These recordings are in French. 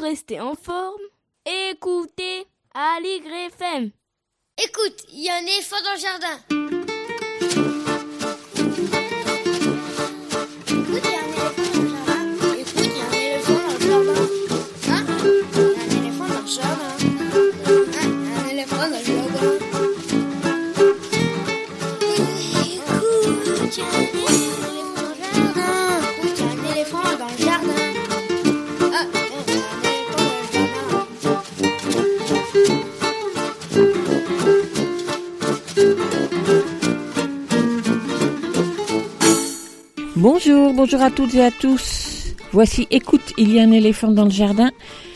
rester en forme, écoutez Aligre FM. Écoute, il y a un éléphant dans le jardin. Bonjour, bonjour à toutes et à tous. Voici Écoute, il y a un éléphant dans le jardin,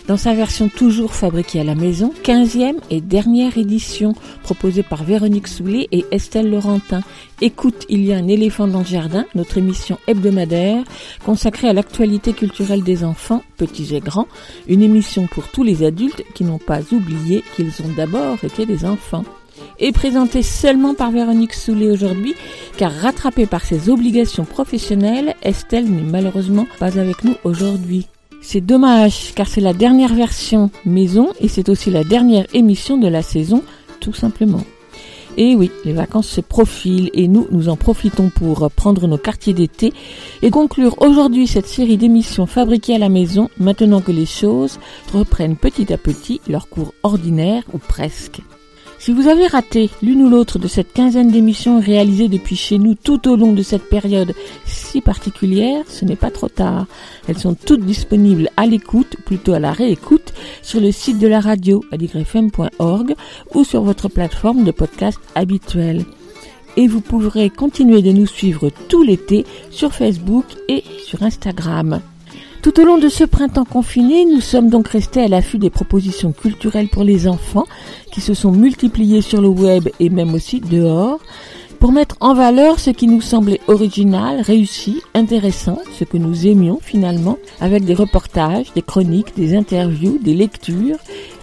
dans sa version toujours fabriquée à la maison, 15e et dernière édition, proposée par Véronique Soulet et Estelle Laurentin. Écoute, il y a un éléphant dans le jardin, notre émission hebdomadaire consacrée à l'actualité culturelle des enfants, petits et grands, une émission pour tous les adultes qui n'ont pas oublié qu'ils ont d'abord été des enfants et présenté seulement par Véronique Soulet aujourd'hui, car rattrapée par ses obligations professionnelles, Estelle n'est malheureusement pas avec nous aujourd'hui. C'est dommage, car c'est la dernière version maison et c'est aussi la dernière émission de la saison, tout simplement. Et oui, les vacances se profilent et nous, nous en profitons pour prendre nos quartiers d'été et conclure aujourd'hui cette série d'émissions fabriquées à la maison maintenant que les choses reprennent petit à petit leur cours ordinaire ou presque. Si vous avez raté l'une ou l'autre de cette quinzaine d'émissions réalisées depuis chez nous tout au long de cette période si particulière, ce n'est pas trop tard. Elles sont toutes disponibles à l'écoute, plutôt à la réécoute, sur le site de la radio, aligrefm.org, ou sur votre plateforme de podcast habituelle. Et vous pourrez continuer de nous suivre tout l'été sur Facebook et sur Instagram. Tout au long de ce printemps confiné, nous sommes donc restés à l'affût des propositions culturelles pour les enfants qui se sont multipliées sur le web et même aussi dehors pour mettre en valeur ce qui nous semblait original, réussi, intéressant, ce que nous aimions finalement, avec des reportages, des chroniques, des interviews, des lectures,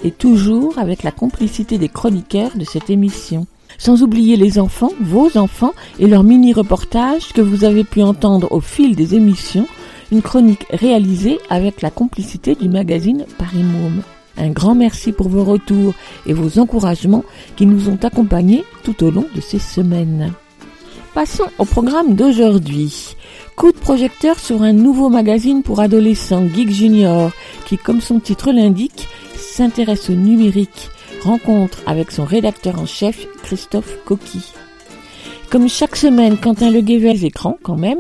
et toujours avec la complicité des chroniqueurs de cette émission. Sans oublier les enfants, vos enfants, et leurs mini-reportages que vous avez pu entendre au fil des émissions, une chronique réalisée avec la complicité du magazine Paris Môme. Un grand merci pour vos retours et vos encouragements qui nous ont accompagnés tout au long de ces semaines. Passons au programme d'aujourd'hui. Coup de projecteur sur un nouveau magazine pour adolescents, Geek Junior, qui, comme son titre l'indique, s'intéresse au numérique. Rencontre avec son rédacteur en chef, Christophe Coqui. Comme chaque semaine, Quentin Leguével les écrans quand même,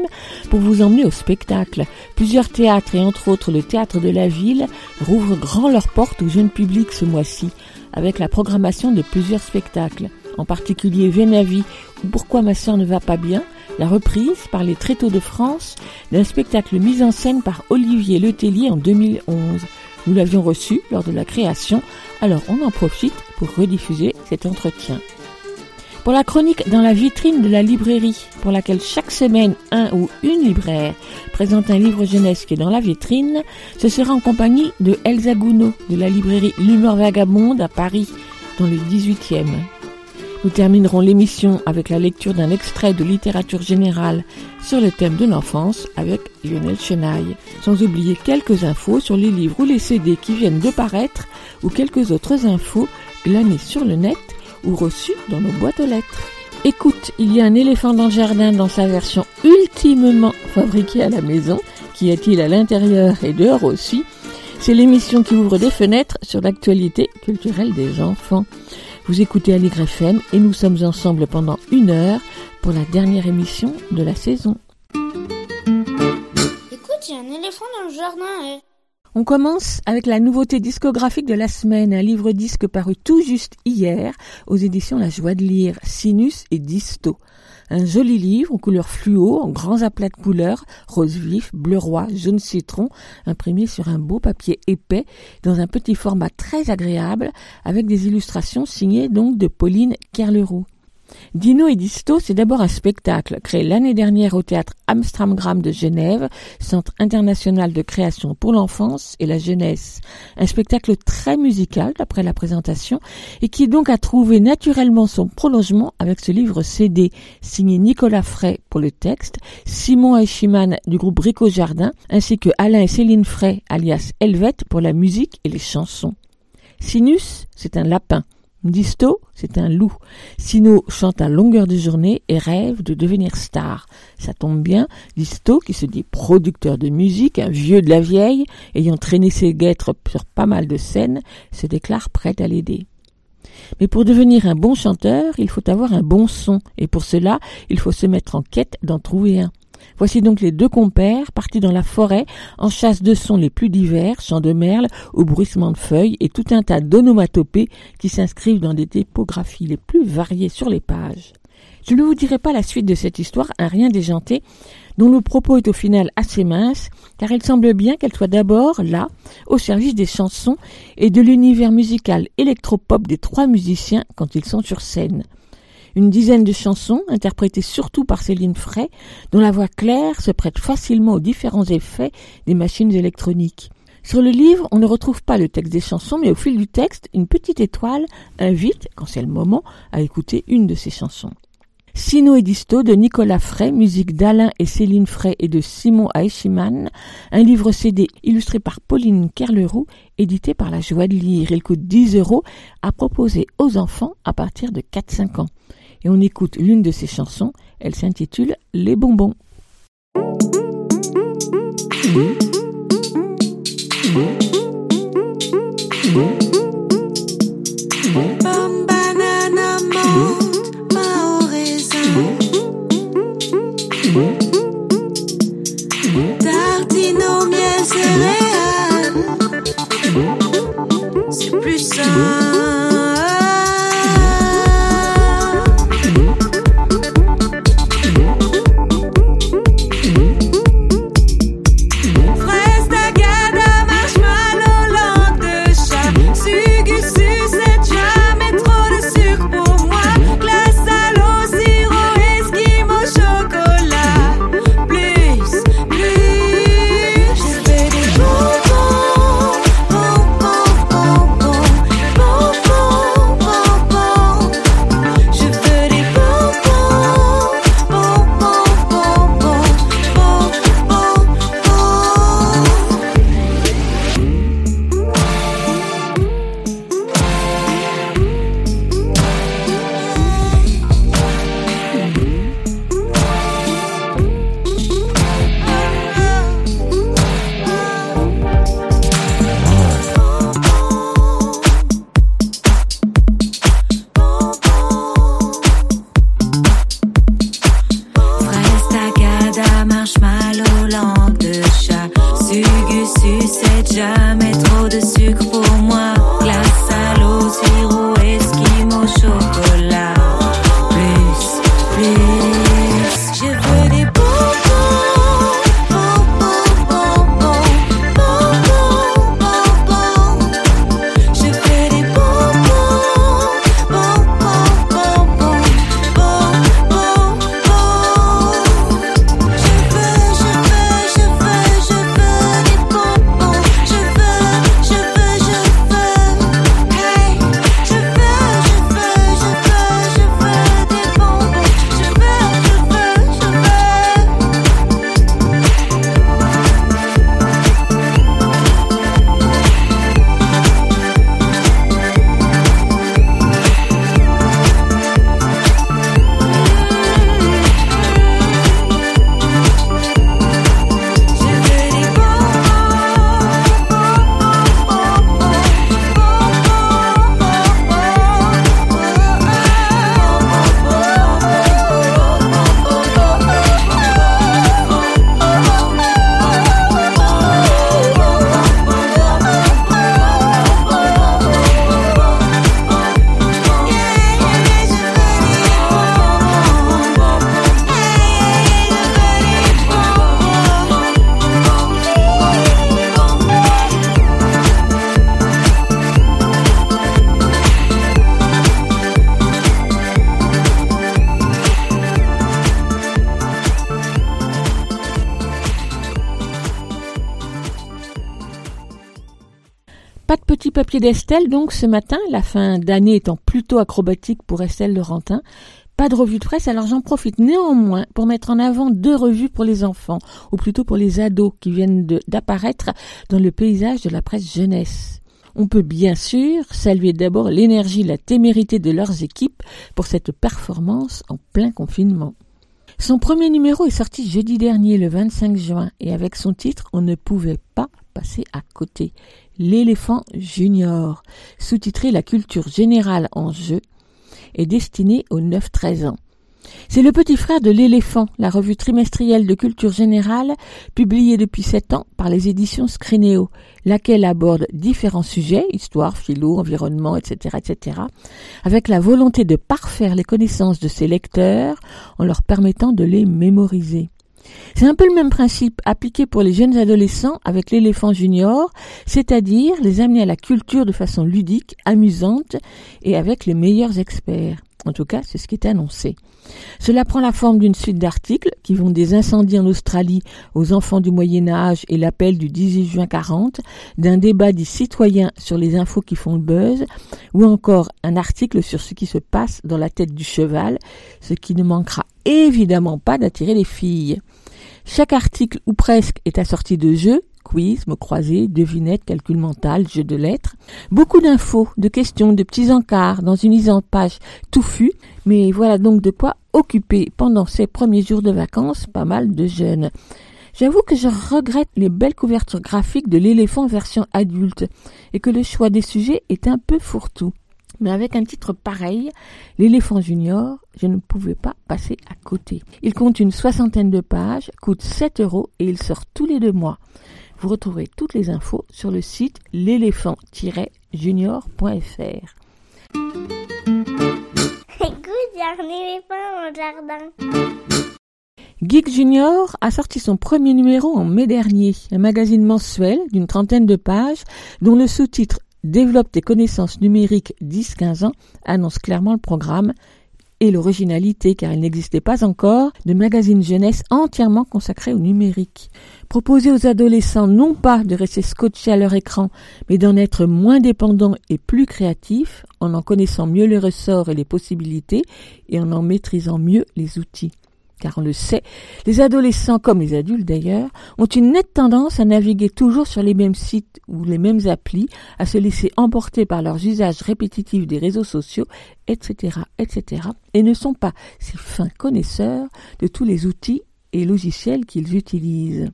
pour vous emmener au spectacle. Plusieurs théâtres et entre autres le théâtre de la ville rouvrent grand leurs portes au jeune public ce mois-ci, avec la programmation de plusieurs spectacles, en particulier Vénavi ou Pourquoi ma sœur ne va pas bien, la reprise par les Tréteaux de France d'un spectacle mis en scène par Olivier Letellier en 2011. Nous l'avions reçu lors de la création, alors on en profite pour rediffuser cet entretien pour la chronique dans la vitrine de la librairie, pour laquelle chaque semaine un ou une libraire présente un livre jeunesse qui est dans la vitrine, ce sera en compagnie de Elsa Gounod de la librairie L'Humeur Vagabonde à Paris, dans le 18e. Nous terminerons l'émission avec la lecture d'un extrait de littérature générale sur le thème de l'enfance avec Lionel Chenaille, sans oublier quelques infos sur les livres ou les CD qui viennent de paraître ou quelques autres infos glanées sur le net ou dans nos boîtes aux lettres. Écoute, il y a un éléphant dans le jardin dans sa version ultimement fabriquée à la maison. Qu'y a-t-il à l'intérieur et dehors aussi C'est l'émission qui ouvre des fenêtres sur l'actualité culturelle des enfants. Vous écoutez Aligre FM et nous sommes ensemble pendant une heure pour la dernière émission de la saison. Écoute, il y a un éléphant dans le jardin. eh. On commence avec la nouveauté discographique de la semaine, un livre-disque paru tout juste hier aux éditions La Joie de lire, Sinus et Disto. Un joli livre aux couleurs fluo, en grands aplats de couleurs, rose vif, bleu roi, jaune citron, imprimé sur un beau papier épais, dans un petit format très agréable, avec des illustrations signées donc de Pauline Kerleroux. Dino et Disto, c'est d'abord un spectacle créé l'année dernière au théâtre Amstramgram de Genève, centre international de création pour l'enfance et la jeunesse. Un spectacle très musical d'après la présentation et qui donc a trouvé naturellement son prolongement avec ce livre CD signé Nicolas Frey pour le texte, Simon Eichimann du groupe Rico Jardin ainsi que Alain et Céline Frey alias Helvet pour la musique et les chansons. Sinus, c'est un lapin. Disto, c'est un loup. Sino chante à longueur de journée et rêve de devenir star. Ça tombe bien, Disto, qui se dit producteur de musique, un vieux de la vieille, ayant traîné ses guêtres sur pas mal de scènes, se déclare prêt à l'aider. Mais pour devenir un bon chanteur, il faut avoir un bon son, et pour cela, il faut se mettre en quête d'en trouver un. Voici donc les deux compères partis dans la forêt en chasse de sons les plus divers, chants de merle au bruissement de feuilles et tout un tas d'onomatopées qui s'inscrivent dans des typographies les plus variées sur les pages. Je ne vous dirai pas la suite de cette histoire, un rien déjanté, dont le propos est au final assez mince, car il semble bien qu'elle soit d'abord là, au service des chansons et de l'univers musical électropop des trois musiciens quand ils sont sur scène une dizaine de chansons, interprétées surtout par Céline Frey, dont la voix claire se prête facilement aux différents effets des machines électroniques. Sur le livre, on ne retrouve pas le texte des chansons, mais au fil du texte, une petite étoile invite, quand c'est le moment, à écouter une de ces chansons. Sino et Disto de Nicolas Frey, musique d'Alain et Céline Frey et de Simon Aeschiman, un livre CD illustré par Pauline Kerleroux, édité par La Joie de lire. Il coûte 10 euros à proposer aux enfants à partir de 4-5 ans et on écoute l'une de ses chansons. Elle s'intitule Les bonbons. C'est plus simple. d'Estelle donc ce matin, la fin d'année étant plutôt acrobatique pour Estelle Laurentin. Pas de revue de presse, alors j'en profite néanmoins pour mettre en avant deux revues pour les enfants, ou plutôt pour les ados qui viennent d'apparaître dans le paysage de la presse jeunesse. On peut bien sûr saluer d'abord l'énergie la témérité de leurs équipes pour cette performance en plein confinement. Son premier numéro est sorti jeudi dernier, le 25 juin, et avec son titre On ne pouvait pas passer à côté. L'éléphant junior, sous-titré La culture générale en jeu, est destiné aux 9-13 ans. C'est le petit frère de l'éléphant, la revue trimestrielle de culture générale, publiée depuis sept ans par les éditions Scrinéo, laquelle aborde différents sujets, histoire, philo, environnement, etc., etc., avec la volonté de parfaire les connaissances de ses lecteurs en leur permettant de les mémoriser. C'est un peu le même principe appliqué pour les jeunes adolescents avec l'éléphant junior, c'est-à-dire les amener à la culture de façon ludique, amusante et avec les meilleurs experts. En tout cas, c'est ce qui est annoncé. Cela prend la forme d'une suite d'articles qui vont des incendies en Australie aux enfants du Moyen Âge et l'appel du 18 juin 40, d'un débat des citoyens sur les infos qui font le buzz, ou encore un article sur ce qui se passe dans la tête du cheval, ce qui ne manquera évidemment pas d'attirer les filles. Chaque article ou presque est assorti de jeux quiz, mots croisés, devinettes, calcul mental, jeux de lettres. Beaucoup d'infos, de questions, de petits encarts dans une mise en page touffue. Mais voilà donc de quoi occuper pendant ces premiers jours de vacances pas mal de jeunes. J'avoue que je regrette les belles couvertures graphiques de l'éléphant version adulte et que le choix des sujets est un peu fourre-tout. Mais avec un titre pareil, l'éléphant junior, je ne pouvais pas passer à côté. Il compte une soixantaine de pages, coûte 7 euros et il sort tous les deux mois. Vous retrouverez toutes les infos sur le site l'éléphant-junior.fr. Écoute, il y a un éléphant dans le jardin. Geek Junior a sorti son premier numéro en mai dernier, un magazine mensuel d'une trentaine de pages dont le sous-titre Développe tes connaissances numériques 10-15 ans annonce clairement le programme et l'originalité, car il n'existait pas encore de magazine jeunesse entièrement consacré au numérique. Proposer aux adolescents non pas de rester scotchés à leur écran, mais d'en être moins dépendants et plus créatifs, en en connaissant mieux les ressorts et les possibilités, et en en maîtrisant mieux les outils car on le sait, les adolescents, comme les adultes d'ailleurs, ont une nette tendance à naviguer toujours sur les mêmes sites ou les mêmes applis, à se laisser emporter par leurs usages répétitifs des réseaux sociaux, etc., etc., et ne sont pas si fins connaisseurs de tous les outils et logiciels qu'ils utilisent.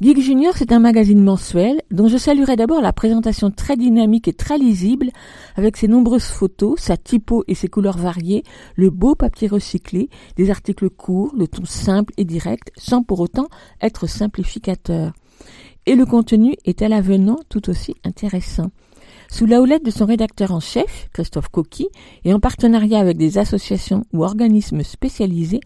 Geek Junior, c'est un magazine mensuel dont je saluerai d'abord la présentation très dynamique et très lisible avec ses nombreuses photos, sa typo et ses couleurs variées, le beau papier recyclé, des articles courts, le ton simple et direct sans pour autant être simplificateur. Et le contenu est à l'avenant tout aussi intéressant. Sous la houlette de son rédacteur en chef, Christophe Coqui, et en partenariat avec des associations ou organismes spécialisés,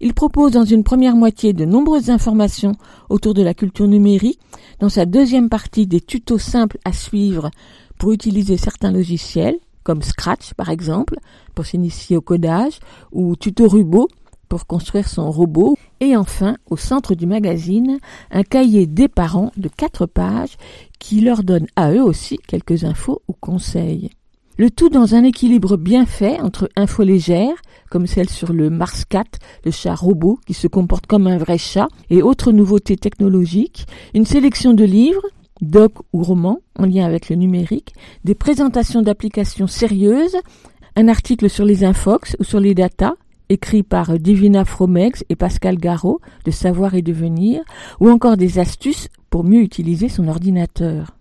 il propose dans une première moitié de nombreuses informations autour de la culture numérique, dans sa deuxième partie des tutos simples à suivre pour utiliser certains logiciels, comme Scratch par exemple, pour s'initier au codage, ou Tuto Rubo pour construire son robot, et enfin, au centre du magazine, un cahier des parents de quatre pages qui leur donne à eux aussi quelques infos ou conseils. Le tout dans un équilibre bien fait entre infos légères, comme celle sur le Mars 4, le chat robot qui se comporte comme un vrai chat, et autres nouveautés technologiques, une sélection de livres, docs ou romans en lien avec le numérique, des présentations d'applications sérieuses, un article sur les infox ou sur les data, écrit par Divina Fromex et Pascal Garot de Savoir et Devenir, ou encore des astuces pour mieux utiliser son ordinateur.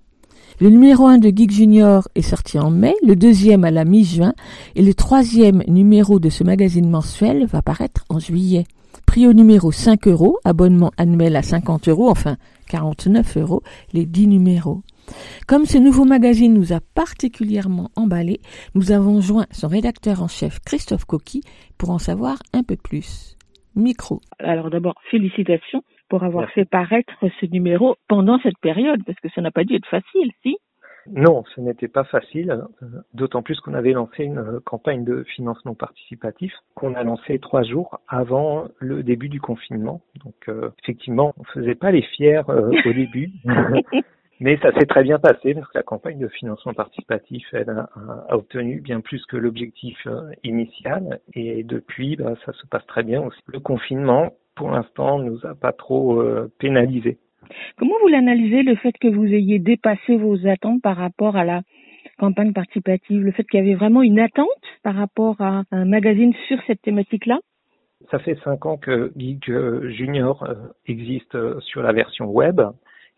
Le numéro 1 de Geek Junior est sorti en mai, le deuxième à la mi-juin, et le troisième numéro de ce magazine mensuel va paraître en juillet. Prix au numéro 5 euros, abonnement annuel à 50 euros, enfin 49 euros, les 10 numéros. Comme ce nouveau magazine nous a particulièrement emballé, nous avons joint son rédacteur en chef Christophe Coqui pour en savoir un peu plus. Micro. Alors d'abord, félicitations pour avoir fait paraître ce numéro pendant cette période, parce que ça n'a pas dû être facile, si? Non, ce n'était pas facile, d'autant plus qu'on avait lancé une campagne de financement participatif qu'on a lancé trois jours avant le début du confinement. Donc euh, effectivement, on faisait pas les fiers euh, au début. Mais ça s'est très bien passé parce que la campagne de financement participatif, elle a, a obtenu bien plus que l'objectif euh, initial. Et depuis, bah, ça se passe très bien aussi. Le confinement, pour l'instant, nous a pas trop euh, pénalisé. Comment vous l'analysez, le fait que vous ayez dépassé vos attentes par rapport à la campagne participative, le fait qu'il y avait vraiment une attente par rapport à un magazine sur cette thématique-là? Ça fait cinq ans que Geek Junior euh, existe sur la version web.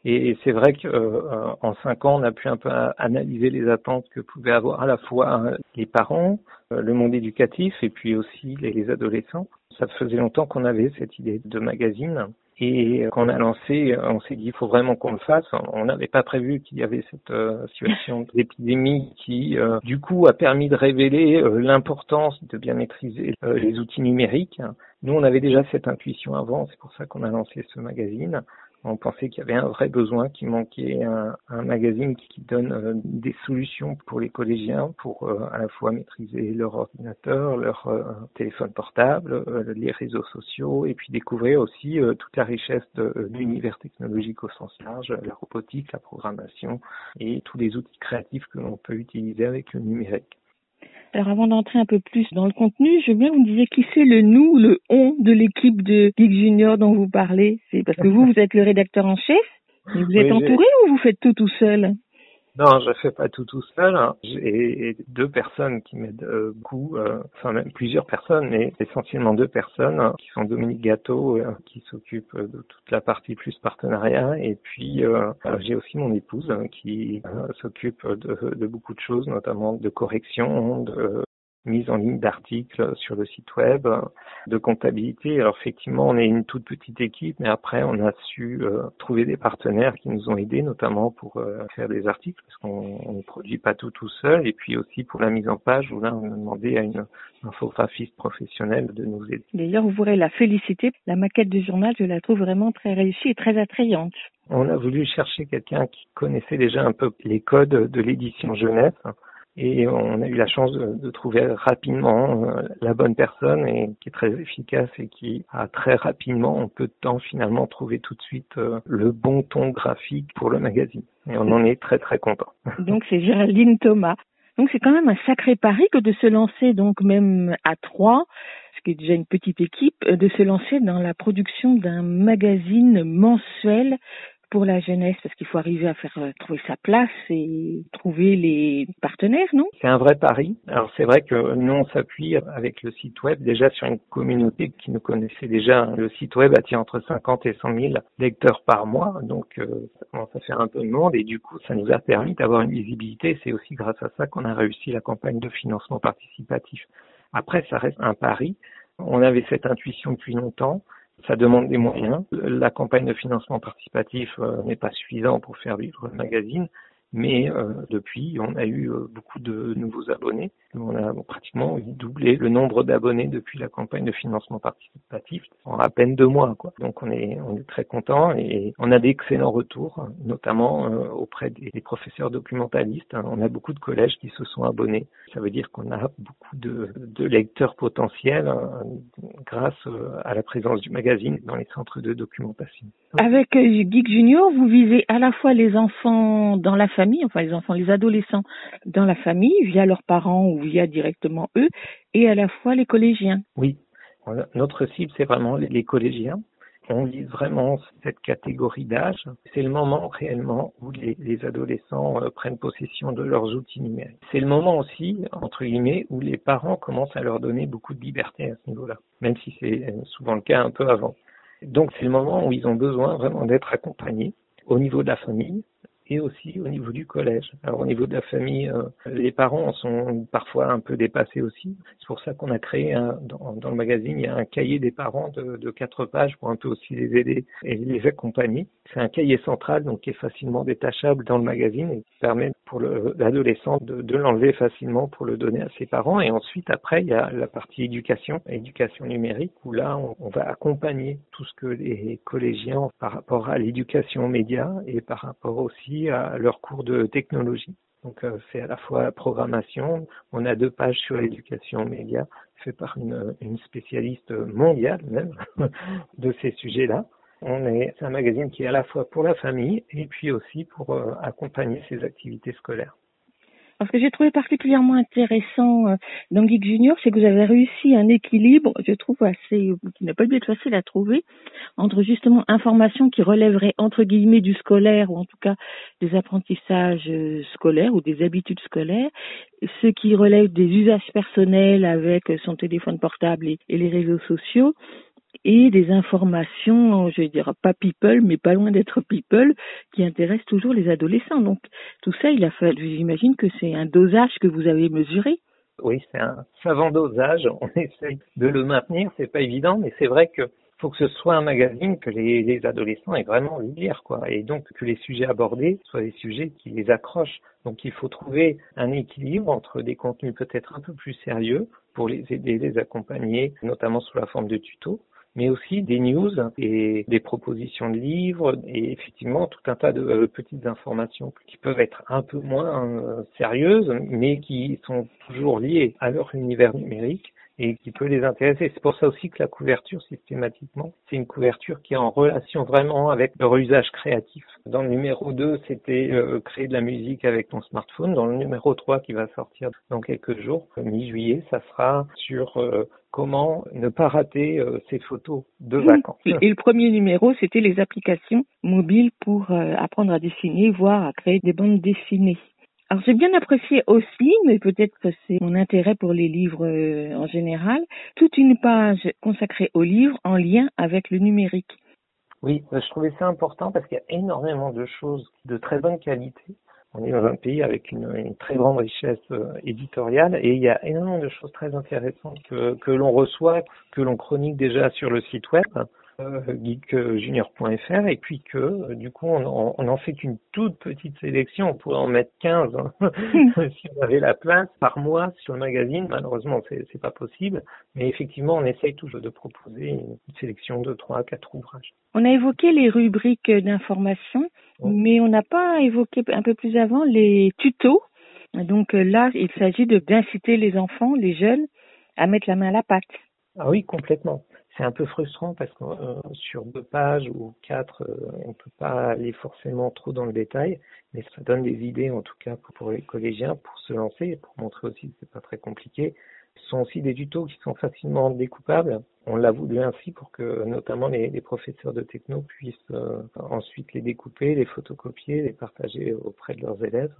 Et c'est vrai qu'en euh, cinq ans, on a pu un peu analyser les attentes que pouvaient avoir à la fois les parents, euh, le monde éducatif et puis aussi les, adolescents. Ça faisait longtemps qu'on avait cette idée de magazine. Et quand on a lancé, on s'est dit il faut vraiment qu'on le fasse. On n'avait pas prévu qu'il y avait cette euh, situation d'épidémie qui, du coup, a permis de révéler l'importance de bien maîtriser les outils numériques. Nous, on avait déjà cette intuition avant, c'est pour ça qu'on a lancé ce magazine on pensait qu'il y avait un vrai besoin, qu'il manquait un, un, magazine qui donne euh, des solutions pour les collégiens pour euh, à la fois maîtriser leur ordinateur, leur euh, téléphone portable, les réseaux sociaux et puis découvrir aussi toute la richesse de, l'univers technologique au sens large, la robotique, la programmation et tous les outils créatifs que l'on peut utiliser avec le numérique. Alors avant d'entrer un peu plus dans le contenu, je veux bien vous me disiez qui c'est le nous, le on de l'équipe de Geek Junior dont vous parlez. C'est parce que vous, vous êtes le rédacteur en chef, mais vous êtes entouré ou vous faites tout tout seul? Non, je fais pas tout tout seul. Hein. J'ai deux personnes qui m'aident euh, beaucoup, euh, enfin même plusieurs personnes, mais essentiellement deux personnes, hein, qui sont Dominique Gâteau, euh, qui s'occupe de toute la partie plus partenariat, et puis j'ai aussi mon épouse hein, qui s'occupe de, beaucoup de choses, notamment de correction, de mise en ligne d'articles sur le site web, de comptabilité. Alors effectivement, on est une toute petite équipe, mais après, on a su euh, trouver des partenaires qui nous ont aidés, notamment pour euh, faire des articles, parce qu'on ne produit pas tout tout seul, et puis aussi pour la mise en page, où là, on a demandé à une infographiste professionnelle de nous aider. D'ailleurs, vous pourrez la féliciter. La maquette du journal, je la trouve vraiment très réussie et très attrayante. On a voulu chercher quelqu'un qui connaissait déjà un peu les codes de l'édition jeunesse et on a eu la chance de, trouver rapidement euh, la bonne personne et qui est très efficace et qui a très rapidement, en peu de temps finalement, trouvé tout de suite euh, le bon ton graphique pour le magazine. Et on en est très très content. Donc c'est Géraldine Thomas. Donc c'est quand même un sacré pari que de se lancer donc même à trois, ce qui est déjà une petite équipe, euh, de se lancer dans la production d'un magazine mensuel pour la jeunesse parce qu'il faut arriver à faire euh, trouver sa place et trouver les partenaires, non? C'est un vrai pari. Alors c'est vrai que nous on s'appuie avec le site web déjà sur une communauté qui nous connaissait déjà. Le site web attire entre 50 et 100 000 lecteurs par mois, donc euh, ça commence à faire un peu de monde et du coup ça nous a permis d'avoir une visibilité. C'est aussi grâce à ça qu'on a réussi la campagne de financement participatif. Après ça reste un pari. On avait cette intuition depuis longtemps. Ça demande des moyens. La campagne de financement participatif euh, n'est pas suffisante pour faire vivre le magazine, mais euh, depuis, on a eu euh, beaucoup de nouveaux abonnés. On a pratiquement doublé le nombre d'abonnés depuis la campagne de financement participatif en à peine deux mois. Quoi. Donc on est, on est très content et on a d'excellents retours, notamment euh, auprès des, professeurs documentalistes. On a beaucoup de collèges qui se sont abonnés. Ça veut dire qu'on a beaucoup de, de lecteurs potentiels grâce à la présence du magazine dans les centres de documentation. Avec Geek Junior, vous visez à la fois les enfants dans la famille, enfin les enfants, les adolescents dans la famille via leurs parents ou via directement eux, et à la fois les collégiens. Oui, notre cible c'est vraiment les collégiens. On vise vraiment cette catégorie d'âge. C'est le moment réellement où les, adolescents euh, prennent possession de leurs outils numériques. C'est le moment aussi, entre guillemets, où les parents commencent à leur donner beaucoup de liberté à ce niveau-là, même si c'est euh, souvent le cas un peu avant. Donc c'est le moment où ils ont besoin vraiment d'être accompagnés au niveau de la famille, et aussi au niveau du collège. Alors au niveau de la famille, euh, les parents sont parfois un peu dépassés aussi. C'est pour ça qu'on a créé un, dans, le magazine, il y a un cahier des parents de, de quatre pages pour un peu aussi les aider et les accompagner. C'est un cahier central donc qui est facilement détachable dans le magazine et qui permet pour l'adolescent de, l'enlever facilement pour le donner à ses parents. Et ensuite après il y a la partie éducation, éducation numérique où là on, on va accompagner tout ce que les collégiens par rapport à l'éducation média et par rapport aussi à leur cours de technologie. Donc euh, c'est à la fois programmation, on a deux pages sur l'éducation média, fait par une, spécialiste mondiale même de ces sujets-là. C'est un magazine qui est à la fois pour la famille et puis aussi pour euh, accompagner ses activités scolaires. Alors, ce que j'ai trouvé particulièrement intéressant euh, dans Geek Junior, c'est que vous avez réussi un équilibre, je trouve assez, qui n'a pas dû être facile à trouver, entre justement informations qui relèveraient entre guillemets du scolaire ou en tout cas des apprentissages euh, scolaires ou des habitudes scolaires, ce qui relève des usages personnels avec son téléphone portable et les réseaux sociaux, et des informations, je dire pas people, mais pas loin d'être people, qui intéressent toujours les adolescents. Donc tout ça, il a fallu, j'imagine que c'est un dosage que vous avez mesuré. Oui, c'est un savant dosage. On essaie de le maintenir, c'est pas évident, mais c'est vrai que faut que ce soit un magazine que les, les, adolescents aient vraiment envie de lire, quoi. Et donc que les sujets abordés soient des sujets qui les accrochent. Donc il faut trouver un équilibre entre des contenus peut-être un peu plus sérieux pour les aider, les accompagner, notamment sous la forme de tutos, mais aussi des news et des propositions de livres et effectivement tout un tas de euh, petites informations qui peuvent être un peu moins euh, sérieuses, mais qui sont toujours liées à leur univers numérique et qui peut les intéresser. C'est pour ça aussi que la couverture, systématiquement, c'est une couverture qui est en relation vraiment avec leur usage créatif. Dans le numéro 2, c'était euh, créer de la musique avec ton smartphone. Dans le numéro 3, qui va sortir dans quelques jours, mi-juillet, ça sera sur comment ne pas rater euh, ces photos de vacances. Et le premier numéro, c'était les applications mobiles pour apprendre à dessiner, voire à créer des bandes dessinées. Alors j'ai bien apprécié aussi, mais peut-être que c'est mon intérêt pour les livres euh, en général, toute une page consacrée aux livres en lien avec le numérique. Oui, bah, je trouvais ça important parce qu'il y a énormément de choses de très bonne qualité. On est dans un pays avec une, très grande richesse euh, éditoriale et il y a énormément de choses très intéressantes que, l'on reçoit, que l'on chronique déjà sur le site web geekjunior.fr et puis que euh, du coup on, on en fait qu'une toute petite sélection, on pourrait en mettre 15 hein, si on avait la place par mois sur le magazine, malheureusement c'est, pas possible, mais effectivement on essaye toujours de proposer une sélection de 3 à 4 ouvrages. On a évoqué les rubriques d'information, mais on n'a pas évoqué un peu plus avant les tutos. Donc euh, là, il s'agit de d'inciter les enfants, les jeunes, à mettre la main à la pâte. Ah oui, complètement c'est un peu frustrant parce que euh, sur deux pages ou quatre, euh, on ne peut pas aller forcément trop dans le détail, mais ça donne des idées en tout cas pour, les collégiens pour se lancer et pour montrer aussi que c'est pas très compliqué. Ce sont aussi des tutos qui sont facilement découpables. On l'a voulu ainsi pour que notamment les, les professeurs de techno puissent euh, ensuite les découper, les photocopier, les partager auprès de leurs élèves.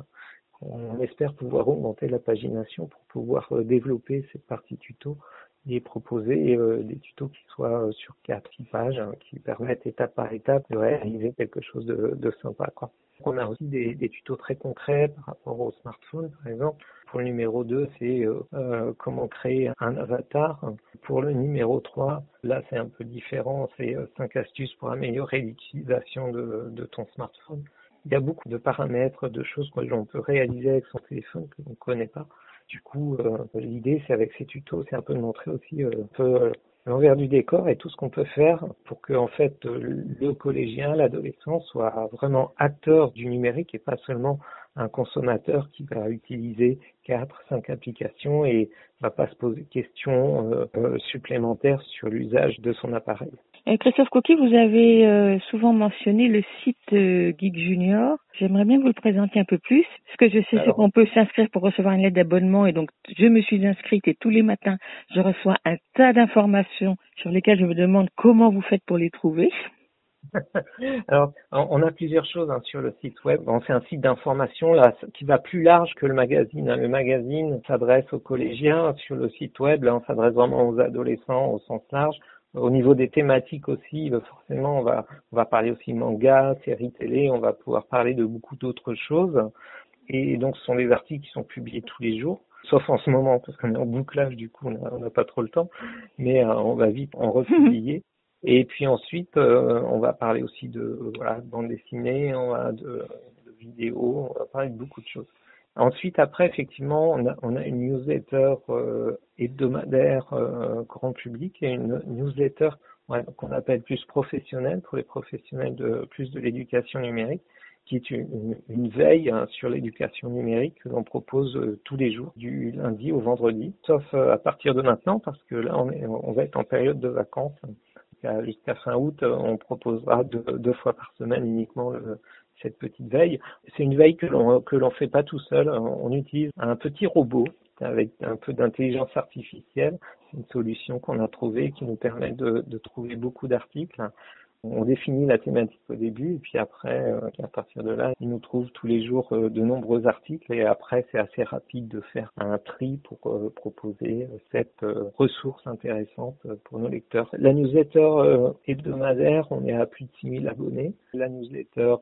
On espère pouvoir augmenter la pagination pour pouvoir développer cette partie tuto et proposer euh, des tutos qui soient euh, sur quatre, six pages, hein, qui permettent étape par étape de réaliser quelque chose de, de sympa. Quoi. On a aussi des, des, tutos très concrets par rapport au smartphone, par exemple. Pour le numéro 2, c'est euh, euh, comment créer un avatar. Pour le numéro 3, là c'est un peu différent, c'est euh, 5 astuces pour améliorer l'utilisation de, de ton smartphone. Il y a beaucoup de paramètres, de choses que l'on peut réaliser avec son téléphone que l'on ne connaît pas. Du coup, euh, l'idée, c'est avec ces tutos, c'est un peu de montrer aussi euh, un peu euh, l'envers du décor et tout ce qu'on peut faire pour que en fait le collégien, l'adolescent soit vraiment acteur du numérique et pas seulement un consommateur qui va utiliser quatre, cinq applications et va pas se poser de questions supplémentaires sur l'usage de son appareil. Christophe Coquet, vous avez euh, souvent mentionné le site euh, Geek Junior. J'aimerais bien vous le présenter un peu plus. Ce que je sais, c'est qu'on peut s'inscrire pour recevoir une lettre d'abonnement et donc je me suis inscrite et tous les matins, je reçois un tas d'informations sur lesquelles je me demande comment vous faites pour les trouver. Alors, on a plusieurs choses hein, sur le site web. Bon, c'est un site d'information là qui va plus large que le magazine. Hein. Le magazine s'adresse aux collégiens. Sur le site web, là, on s'adresse vraiment aux adolescents au sens large. Au niveau des thématiques aussi, bah, forcément, on va, on va parler aussi manga, séries télé, on va pouvoir parler de beaucoup d'autres choses. Et donc, ce sont des articles qui sont publiés tous les jours, sauf en ce moment, parce qu'on est en bouclage, du coup, on n'a pas trop le temps, mais euh, on va vite en republier. Et puis ensuite, euh, on va parler aussi de voilà, bande dessinée, on va de, de vidéos, on va parler de beaucoup de choses. Ensuite, après, effectivement, on a, on a une newsletter euh, hebdomadaire euh, grand public et une newsletter qu'on appelle plus professionnelle pour les professionnels de plus de l'éducation numérique, qui est une, une veille hein, sur l'éducation numérique que l'on propose euh, tous les jours, du lundi au vendredi, sauf euh, à partir de maintenant, parce que là, on, est, on va être en période de vacances. Jusqu'à fin août, on proposera deux, deux, fois par semaine uniquement le, cette petite veille. C'est une veille que l'on que l'on fait pas tout seul. On utilise un petit robot avec un peu d'intelligence artificielle. C'est une solution qu'on a trouvée qui nous permet de, de trouver beaucoup d'articles on définit la thématique au début et puis après, euh, à partir de là, il nous trouve tous les jours euh, de nombreux articles et après c'est assez rapide de faire un tri pour euh, proposer cette ressource intéressante pour nos lecteurs. La newsletter hebdomadaire, on est à plus de 6000 abonnés. La newsletter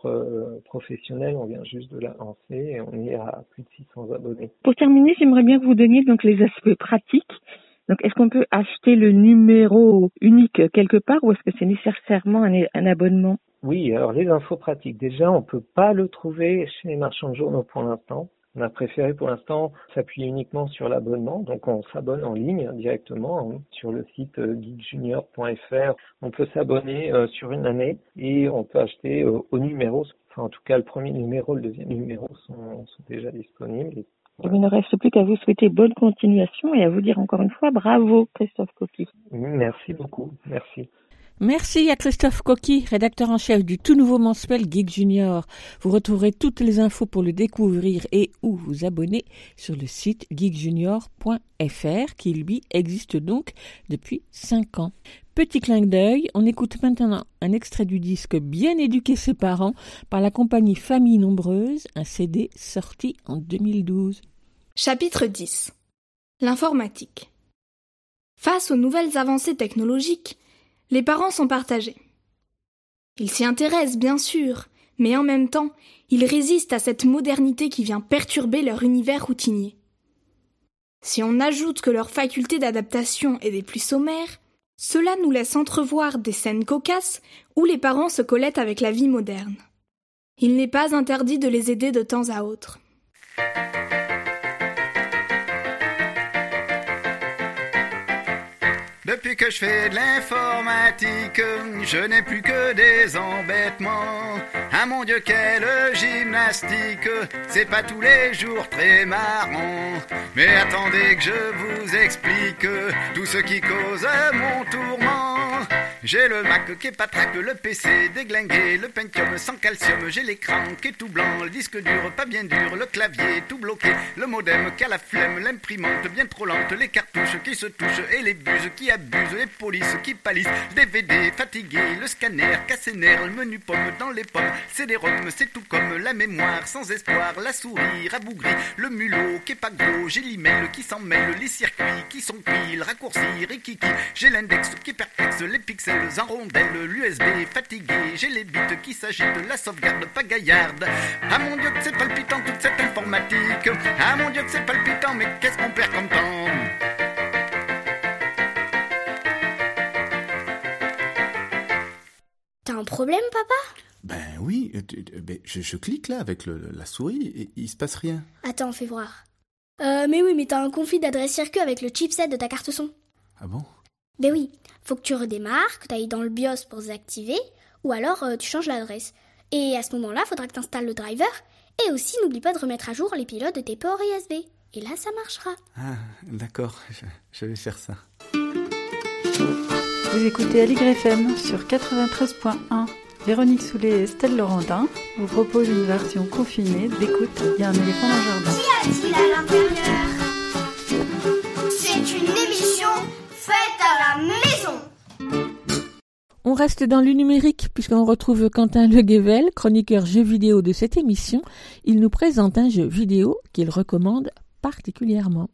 professionnelle, on vient juste de la lancer et on est à plus de 600 abonnés. Pour terminer, j'aimerais bien que vous donniez donc les aspects pratiques donc, est-ce qu'on peut acheter le numéro unique quelque part ou est-ce que c'est nécessairement un, abonnement? Oui, alors les infos pratiques. Déjà, on peut pas le trouver chez les marchands de journaux pour l'instant. On a préféré pour l'instant s'appuyer uniquement sur l'abonnement. Donc, on s'abonne en ligne directement hein, sur le site euh, geekjunior.fr. On peut s'abonner euh, sur une année et on peut acheter euh, au numéro. Enfin, en tout cas, le premier numéro, le deuxième numéro sont déjà disponibles. Il ne reste plus qu'à vous souhaiter bonne continuation et à vous dire encore une fois bravo Christophe Coqui. Merci beaucoup, merci. Merci à Christophe Coqui, rédacteur en chef du tout nouveau mensuel Geek Junior. Vous retrouverez toutes les infos pour le découvrir et ou vous abonner sur le site geekjunior.fr qui lui existe donc depuis 5 ans. Petit clin d'œil, on écoute maintenant un extrait du disque Bien éduquer ses parents par la compagnie Famille Nombreuse, un CD sorti en 2012. Chapitre 10 L'informatique. Face aux nouvelles avancées technologiques, les parents sont partagés. Ils s'y intéressent, bien sûr, mais en même temps, ils résistent à cette modernité qui vient perturber leur univers routinier. Si on ajoute que leur faculté d'adaptation est des plus sommaires, cela nous laisse entrevoir des scènes cocasses où les parents se collettent avec la vie moderne. Il n'est pas interdit de les aider de temps à autre. Depuis que je fais de l'informatique, je n'ai plus que des embêtements. Ah mon Dieu, quelle gymnastique, c'est pas tous les jours très marrant. Mais attendez que je vous explique tout ce qui cause mon tourment. J'ai le Mac qui est patraque, le PC déglingué, le Pentium sans calcium, j'ai l'écran qui est tout blanc, le disque dur pas bien dur, le clavier tout bloqué, le modem qui a la flemme, l'imprimante bien trop lente, les cartouches qui se touchent et les buses qui abusent, les polices qui palissent, DVD fatigué, le scanner cassé nerf, le menu pomme dans les pommes, c'est des roms, c'est tout comme la mémoire sans espoir, la souris rabougrie, le mulot qui est pas gros, j'ai l'email qui s'en mêle, les circuits qui sont pris, le raccourci j'ai l'index qui perplexe les pixels en rondelles, l'USB fatigué, j'ai les bits qui s'agitent, la sauvegarde pas gaillarde. Ah mon dieu que c'est palpitant toute cette informatique. Ah mon dieu que c'est palpitant, mais qu'est-ce qu'on perd comme temps T'as un problème, papa? Ben oui, euh, ben, je, clique là avec la souris et il se passe rien. Attends, fais voir. Euh, mais oui, mais t'as un conflit d'adresse circuit avec le chipset de ta carte son. Ah bon? Ben oui, faut que tu redémarres, que tu ailles dans le BIOS pour désactiver, ou alors euh, tu changes l'adresse. Et à ce moment-là, il faudra que tu installes le driver, et aussi n'oublie pas de remettre à jour les pilotes de tes ports USB. Et là, ça marchera. Ah, d'accord, je, vais faire ça. Vous écoutez Aligre FM sur 93.1. Véronique Soulet et Estelle Laurentin vous proposent une version confinée d'écoute Il y a un éléphant dans le jardin. On reste dans le numérique puisqu'on retrouve Quentin Leguevel, chroniqueur jeux vidéo de cette émission. Il nous présente un jeu vidéo qu'il recommande particulièrement.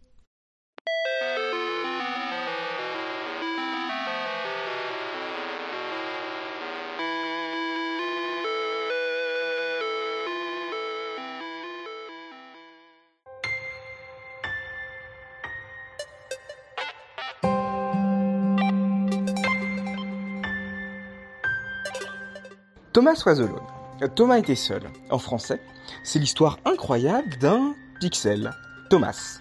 Thomas was alone. Thomas était seul. En français, c'est l'histoire incroyable d'un pixel. Thomas.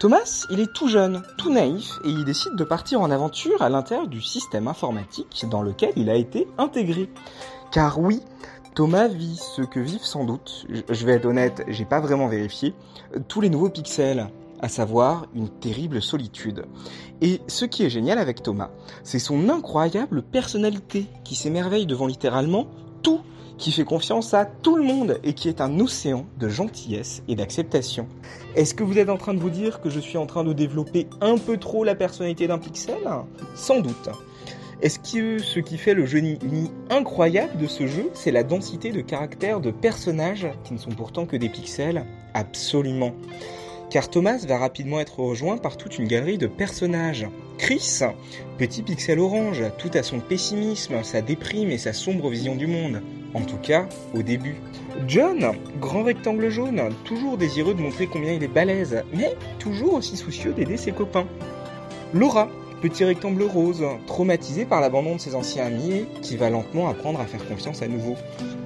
Thomas, il est tout jeune, tout naïf, et il décide de partir en aventure à l'intérieur du système informatique dans lequel il a été intégré. Car oui, Thomas vit ce que vivent sans doute, je vais être honnête, j'ai pas vraiment vérifié, tous les nouveaux pixels. à savoir une terrible solitude. Et ce qui est génial avec Thomas, c'est son incroyable personnalité qui s'émerveille devant littéralement tout qui fait confiance à tout le monde et qui est un océan de gentillesse et d'acceptation. Est-ce que vous êtes en train de vous dire que je suis en train de développer un peu trop la personnalité d'un pixel? Sans doute. Est-ce que ce qui fait le génie incroyable de ce jeu, c'est la densité de caractères de personnages qui ne sont pourtant que des pixels? Absolument. Car Thomas va rapidement être rejoint par toute une galerie de personnages. Chris, petit pixel orange, tout à son pessimisme, sa déprime et sa sombre vision du monde. En tout cas, au début. John, grand rectangle jaune, toujours désireux de montrer combien il est balèze, mais toujours aussi soucieux d'aider ses copains. Laura, Petit rectangle rose, traumatisé par l'abandon de ses anciens amis qui va lentement apprendre à faire confiance à nouveau.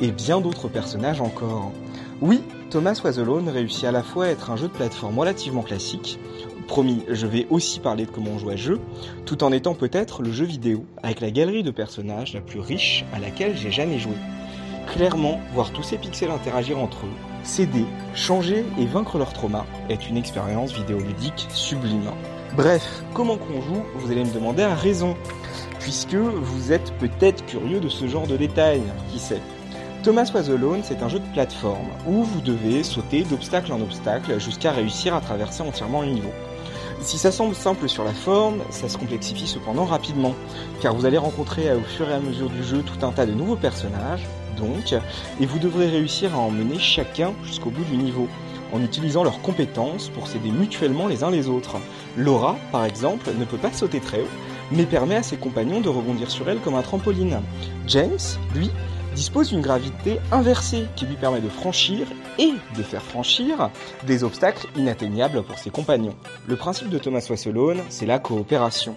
Et bien d'autres personnages encore. Oui, Thomas Was Alone réussit à la fois à être un jeu de plateforme relativement classique, promis, je vais aussi parler de comment on joue à jeu, tout en étant peut-être le jeu vidéo avec la galerie de personnages la plus riche à laquelle j'ai jamais joué. Clairement, voir tous ces pixels interagir entre eux, s'aider, changer et vaincre leur trauma est une expérience vidéoludique sublime. Bref, comment qu'on joue, vous allez me demander à raison, puisque vous êtes peut-être curieux de ce genre de détails, qui sait? Thomas Was Alone, c'est un jeu de plateforme où vous devez sauter d'obstacle en obstacle jusqu'à réussir à traverser entièrement le niveau. Si ça semble simple sur la forme, ça se complexifie cependant rapidement, car vous allez rencontrer au fur et à mesure du jeu tout un tas de nouveaux personnages, donc, et vous devrez réussir à emmener chacun jusqu'au bout du niveau en utilisant leurs compétences pour s'aider mutuellement les uns les autres. Laura, par exemple, ne peut pas sauter très haut, mais permet à ses compagnons de rebondir sur elle comme un trampoline. James, lui, dispose d'une gravité inversée qui lui permet de franchir et de faire franchir des obstacles inatteignables pour ses compagnons. Le principe de Thomas Wasselone, c'est la coopération.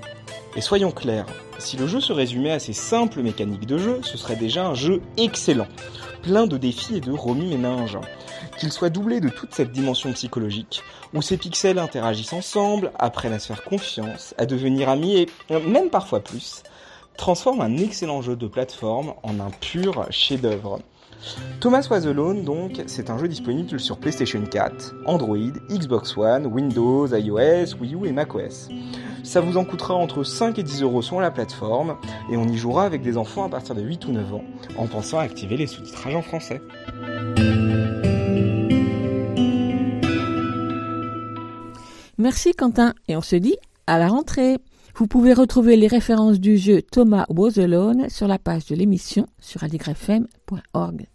Et soyons clairs, si le jeu se résumait à ces simples mécaniques de jeu, ce serait déjà un jeu excellent, plein de défis et de remue-méninges qu'il soit doublé de toute cette dimension psychologique, où ces pixels interagissent ensemble, apprennent à se faire confiance, à devenir amis et euh, même parfois plus, transforme un excellent jeu de plateforme en un pur chef-d'œuvre. Thomas Was Alone, donc, c'est un jeu disponible sur PlayStation 4, Android, Xbox One, Windows, iOS, Wii U et macOS. Ça vous en coûtera entre 5 et 10 euros sur la plateforme, et on y jouera avec des enfants à partir de 8 ou 9 ans, en pensant à activer les sous-titrages en français. Merci Quentin et on se dit à la rentrée. Vous pouvez retrouver les références du jeu Thomas Was Alone sur la page de l'émission sur aligrefm.org.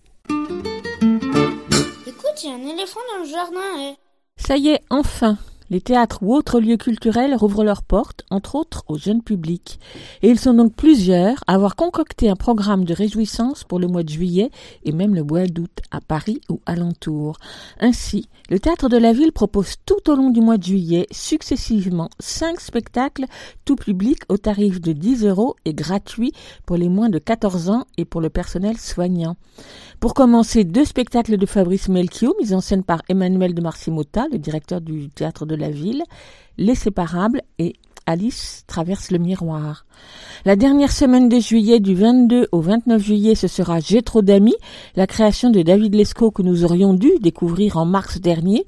Écoute, il y a un éléphant dans le jardin. Eh. Ça y est, enfin, les théâtres ou autres lieux culturels rouvrent leurs portes, entre autres au jeune public. Et ils sont donc plusieurs à avoir concocté un programme de réjouissance pour le mois de juillet et même le mois d'août à Paris ou alentour. Ainsi, le théâtre de la ville propose tout au long du mois de juillet successivement cinq spectacles tout public au tarif de 10 euros et gratuits pour les moins de 14 ans et pour le personnel soignant. Pour commencer, deux spectacles de Fabrice Melchior, mis en scène par Emmanuel de Marcimota, le directeur du théâtre de la ville, Les Séparables et Alice traverse le miroir. La dernière semaine de juillet, du 22 au 29 juillet, ce sera J'ai trop d'amis, la création de David Lescaut que nous aurions dû découvrir en mars dernier.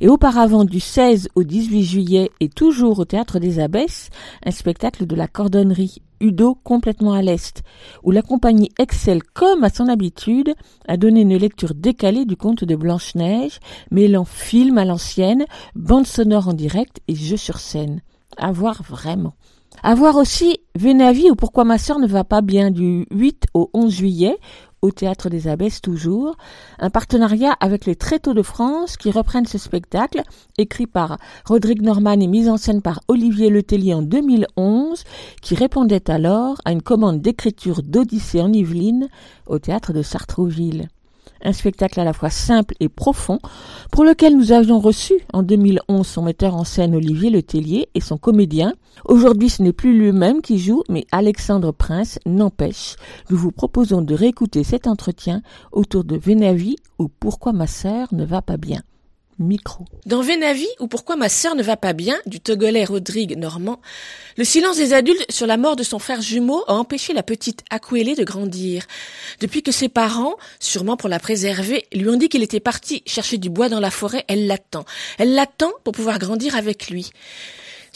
Et auparavant, du 16 au 18 juillet, et toujours au Théâtre des Abbesses, un spectacle de la cordonnerie Udo complètement à l'est, où la compagnie excelle comme à son habitude à donner une lecture décalée du conte de Blanche-Neige, mêlant film à l'ancienne, bande sonore en direct et jeu sur scène. À voir vraiment. À voir aussi Vénavi ou Pourquoi ma sœur ne va pas bien du 8 au 11 juillet au Théâtre des Abbesses toujours, un partenariat avec les Tréteaux de France qui reprennent ce spectacle, écrit par Rodrigue Norman et mis en scène par Olivier Letellier en 2011, qui répondait alors à une commande d'écriture d'Odyssée en Yvelines au Théâtre de Sartrouville un spectacle à la fois simple et profond, pour lequel nous avions reçu en 2011 son metteur en scène Olivier Letellier et son comédien. Aujourd'hui, ce n'est plus lui-même qui joue, mais Alexandre Prince n'empêche. Nous vous proposons de réécouter cet entretien autour de Vénavi ou Pourquoi ma sœur ne va pas bien. Dans Vénavi, ou Pourquoi ma sœur ne va pas bien, du Togolais Rodrigue Normand, le silence des adultes sur la mort de son frère jumeau a empêché la petite Akouélé de grandir. Depuis que ses parents, sûrement pour la préserver, lui ont dit qu'il était parti chercher du bois dans la forêt, elle l'attend. Elle l'attend pour pouvoir grandir avec lui.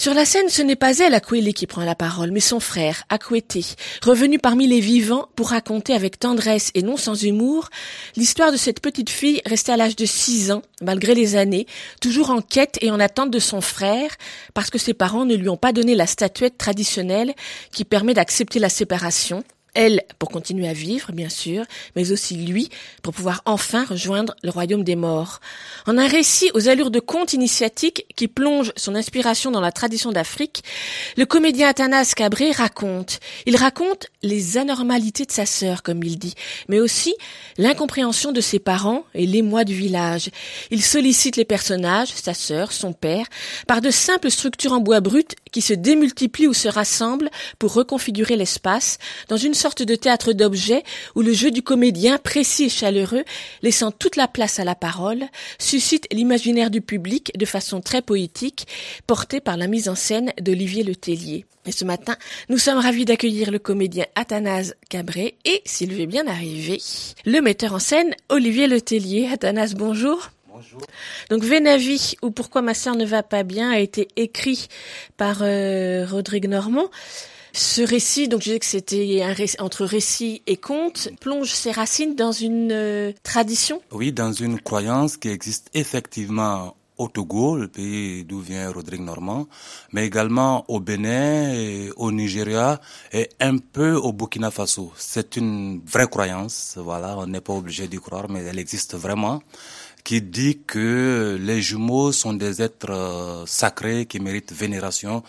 Sur la scène, ce n'est pas elle, Akweli, qui prend la parole, mais son frère, Akwete, revenu parmi les vivants pour raconter avec tendresse et non sans humour l'histoire de cette petite fille restée à l'âge de six ans, malgré les années, toujours en quête et en attente de son frère, parce que ses parents ne lui ont pas donné la statuette traditionnelle qui permet d'accepter la séparation, elle pour continuer à vivre, bien sûr, mais aussi lui pour pouvoir enfin rejoindre le royaume des morts. En un récit aux allures de conte initiatique qui plonge son inspiration dans la tradition d'Afrique, le comédien Athanas Cabré raconte. Il raconte les anormalités de sa sœur, comme il dit, mais aussi l'incompréhension de ses parents et l'émoi du village. Il sollicite les personnages, sa sœur, son père, par de simples structures en bois brut qui se démultiplient ou se rassemblent pour reconfigurer l'espace dans une sorte de théâtre d'objets où le jeu du comédien précis et chaleureux, laissant toute la place à la parole, suscite l'imaginaire du public de façon très poétique, portée par la mise en scène d'Olivier Letellier. Et ce matin, nous sommes ravis d'accueillir le comédien Athanase Cabré et, s'il veut bien arriver, le metteur en scène Olivier Letellier. Athanase, bonjour. Bonjour. Donc Vénavi ou Pourquoi ma sœur ne va pas bien a été écrit par euh, Rodrigue Normand. Ce récit, donc je disais que c'était un récit, entre récit et conte, plonge ses racines dans une euh, tradition? Oui, dans une croyance qui existe effectivement au Togo, le pays d'où vient Rodrigue Normand, mais également au Bénin, et au Nigeria et un peu au Burkina Faso. C'est une vraie croyance, voilà, on n'est pas obligé d'y croire, mais elle existe vraiment qui dit que les jumeaux sont des êtres euh, sacrés qui méritent vénération,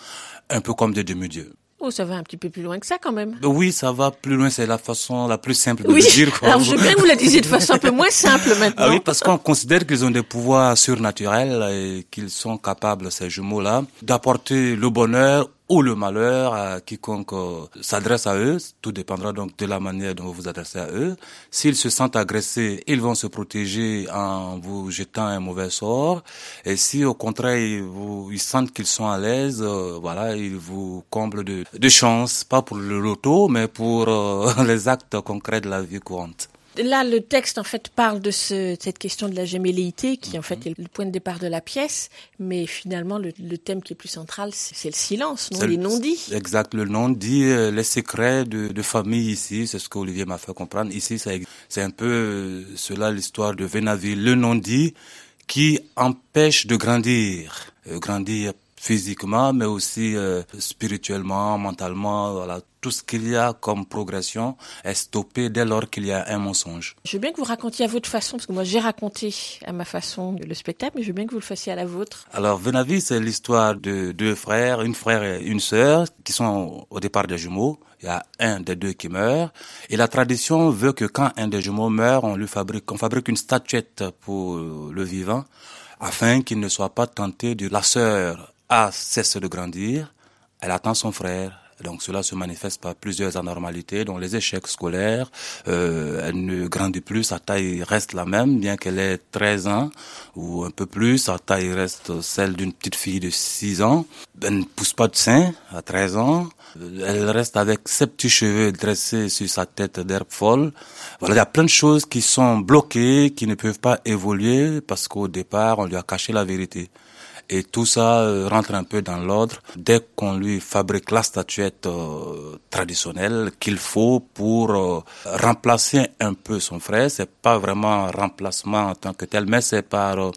un peu comme des demi-dieux. Oh, ça va un petit peu plus loin que ça quand même. Oui, ça va plus loin, c'est la façon la plus simple de oui. le dire. Quoi. Alors je veux bien que vous la disiez de façon un peu moins simple maintenant. Ah oui, parce qu'on considère qu'ils ont des pouvoirs surnaturels et qu'ils sont capables, ces jumeaux-là, d'apporter le bonheur ou le malheur à quiconque euh, s'adresse à eux. Tout dépendra donc de la manière dont vous vous adressez à eux. S'ils se sentent agressés, ils vont se protéger en vous jetant un mauvais sort. Et si au contraire ils, vous, ils sentent qu'ils sont à l'aise, euh, voilà, ils vous comblent de, de chance, pas pour le loto, mais pour euh, les actes concrets de la vie courante. Là, le texte, en fait, parle de ce, cette question de la gémelléité, qui, en fait, est le point de départ de la pièce. Mais finalement, le, le thème qui est plus central, c'est le silence, non les non-dits. Exact, le non-dit, euh, les secrets de, de famille ici, c'est ce qu'Olivier m'a fait comprendre. Ici, c'est un peu euh, cela l'histoire de Vénaville, le non-dit qui empêche de grandir, euh, grandir physiquement, mais aussi euh, spirituellement, mentalement, voilà. Tout ce qu'il y a comme progression est stoppé dès lors qu'il y a un mensonge. Je veux bien que vous racontiez à votre façon, parce que moi j'ai raconté à ma façon le spectacle, mais je veux bien que vous le fassiez à la vôtre. Alors, Venavi, c'est l'histoire de deux frères, une frère et une sœur, qui sont au départ des jumeaux. Il y a un des deux qui meurt. Et la tradition veut que quand un des jumeaux meurt, on lui fabrique, on fabrique une statuette pour le vivant, afin qu'il ne soit pas tenté de la sœur a cessé de grandir, elle attend son frère. Donc cela se manifeste par plusieurs anormalités, dont les échecs scolaires. Euh, elle ne grandit plus, sa taille reste la même, bien qu'elle ait 13 ans ou un peu plus. Sa taille reste celle d'une petite fille de 6 ans. Elle ne pousse pas de sein à 13 ans. Elle reste avec ses petits cheveux dressés sur sa tête d'herbe folle. Voilà, il y a plein de choses qui sont bloquées, qui ne peuvent pas évoluer parce qu'au départ, on lui a caché la vérité. Et tout ça euh, rentre un peu dans l'ordre dès qu'on lui fabrique la statuette euh, traditionnelle qu'il faut pour euh, remplacer un peu son frère. C'est pas vraiment un remplacement en tant que tel, mais c'est par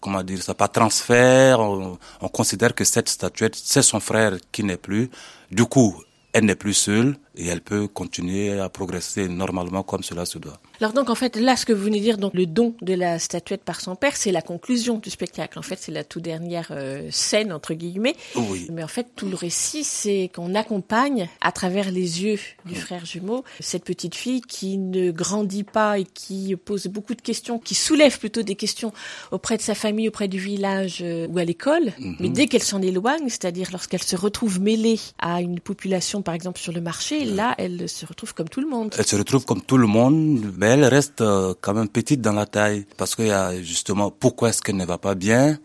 comment dire ça, par transfert. On considère que cette statuette c'est son frère qui n'est plus. Du coup, elle n'est plus seule et elle peut continuer à progresser normalement comme cela se doit. Alors donc en fait là ce que vous venez de dire donc le don de la statuette par son père c'est la conclusion du spectacle en fait c'est la toute dernière euh, scène entre guillemets oui. mais en fait tout le récit c'est qu'on accompagne à travers les yeux du oui. frère jumeau cette petite fille qui ne grandit pas et qui pose beaucoup de questions qui soulève plutôt des questions auprès de sa famille auprès du village euh, ou à l'école mm -hmm. mais dès qu'elle s'en éloigne c'est-à-dire lorsqu'elle se retrouve mêlée à une population par exemple sur le marché là, elle se retrouve comme tout le monde. Elle se retrouve comme tout le monde, mais elle reste euh, quand même petite dans la taille. Parce qu'il y a justement, pourquoi est-ce qu'elle ne va pas bien?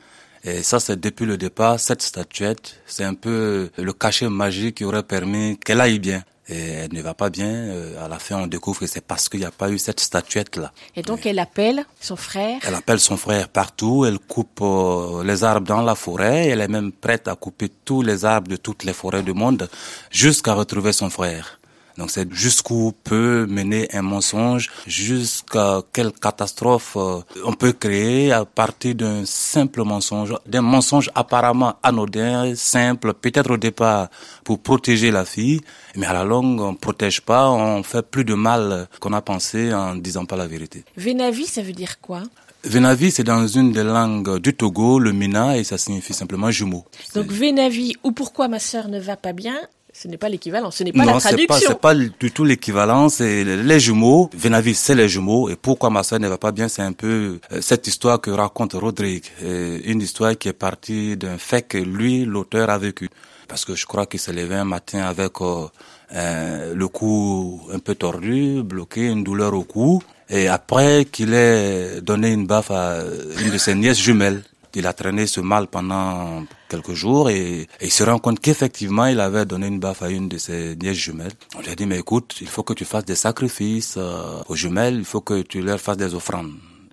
Et ça, c'est depuis le départ, cette statuette, c'est un peu le cachet magique qui aurait permis qu'elle aille bien et elle ne va pas bien. Euh, à la fin, on découvre que c'est parce qu'il n'y a pas eu cette statuette-là. Et donc, elle appelle son frère Elle appelle son frère partout, elle coupe euh, les arbres dans la forêt, elle est même prête à couper tous les arbres de toutes les forêts du monde jusqu'à retrouver son frère. Donc c'est jusqu'où peut mener un mensonge, jusqu'à quelle catastrophe euh, on peut créer à partir d'un simple mensonge, d'un mensonge apparemment anodin, simple, peut-être au départ pour protéger la fille, mais à la longue on protège pas, on fait plus de mal qu'on a pensé en disant pas la vérité. Venavi, ça veut dire quoi? Venavi, c'est dans une des langues du Togo, le Mina, et ça signifie simplement jumeau. Donc Venavi, ou pourquoi ma sœur ne va pas bien, ce n'est pas l'équivalent, ce n'est pas non, la traduction. c'est pas, pas du tout l'équivalent. C'est les jumeaux. Venavi, c'est les jumeaux. Et pourquoi ma soeur ne va pas bien, c'est un peu euh, cette histoire que raconte Rodrigue. Une histoire qui est partie d'un fait que lui, l'auteur, a vécu. Parce que je crois qu'il s'est levé un matin avec euh, euh, le cou un peu tordu, bloqué, une douleur au cou. Et après qu'il ait donné une baffe à une de ses nièces jumelles, il a traîné ce mal pendant quelques jours et, il se rend compte qu'effectivement il avait donné une baffe à une de ses nièces jumelles. On lui a dit mais écoute, il faut que tu fasses des sacrifices euh, aux jumelles, il faut que tu leur fasses des offrandes.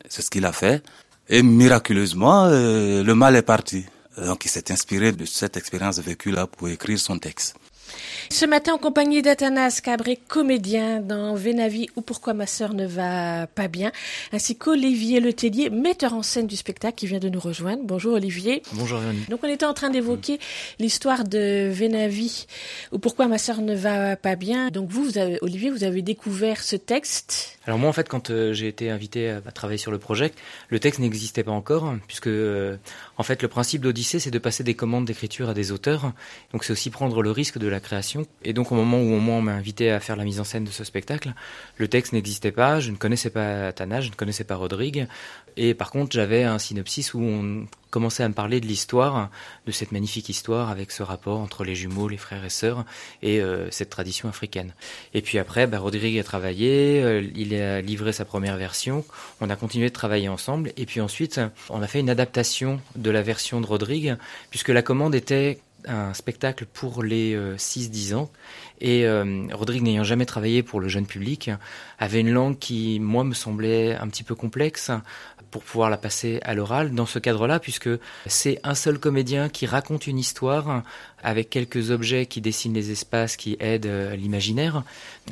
C'est ce qu'il a fait et miraculeusement euh, le mal est parti. Donc il s'est inspiré de cette expérience vécue là pour écrire son texte. Ce matin, en compagnie d'Athanas Cabré, comédien dans Vénavi ou Pourquoi ma sœur ne va pas bien, ainsi qu'Olivier Letellier, metteur en scène du spectacle qui vient de nous rejoindre. Bonjour Olivier. Bonjour Rémi. Donc on était en train d'évoquer l'histoire de Vénavi ou Pourquoi ma sœur ne va pas bien. Donc vous, vous avez, Olivier, vous avez découvert ce texte. Alors moi en fait quand euh, j'ai été invité à, à, travailler sur le projet, le texte n'existait pas encore puisque euh, en fait le principe d'Odyssée c'est de passer des commandes d'écriture à des auteurs. Donc c'est aussi prendre le risque de la création. Et donc au moment où on m'a invité à faire la mise en scène de ce spectacle, le texte n'existait pas, je ne connaissais pas Tana, je ne connaissais pas Rodrigue. Et par contre j'avais un synopsis où on commençait à me parler de l'histoire, de cette magnifique histoire avec ce rapport entre les jumeaux, les frères et sœurs et euh, cette tradition africaine. Et puis après, bah, Rodrigue a travaillé, euh, il a livré sa première version, on a continué de travailler ensemble et puis ensuite on a fait une adaptation de la version de Rodrigue puisque la commande était un spectacle pour les euh, 6-10 ans. Et euh, Rodrigue, n'ayant jamais travaillé pour le jeune public, avait une langue qui, moi, me semblait un petit peu complexe pour pouvoir la passer à l'oral dans ce cadre-là, puisque c'est un seul comédien qui raconte une histoire avec quelques objets qui dessinent les espaces, qui aident euh, l'imaginaire.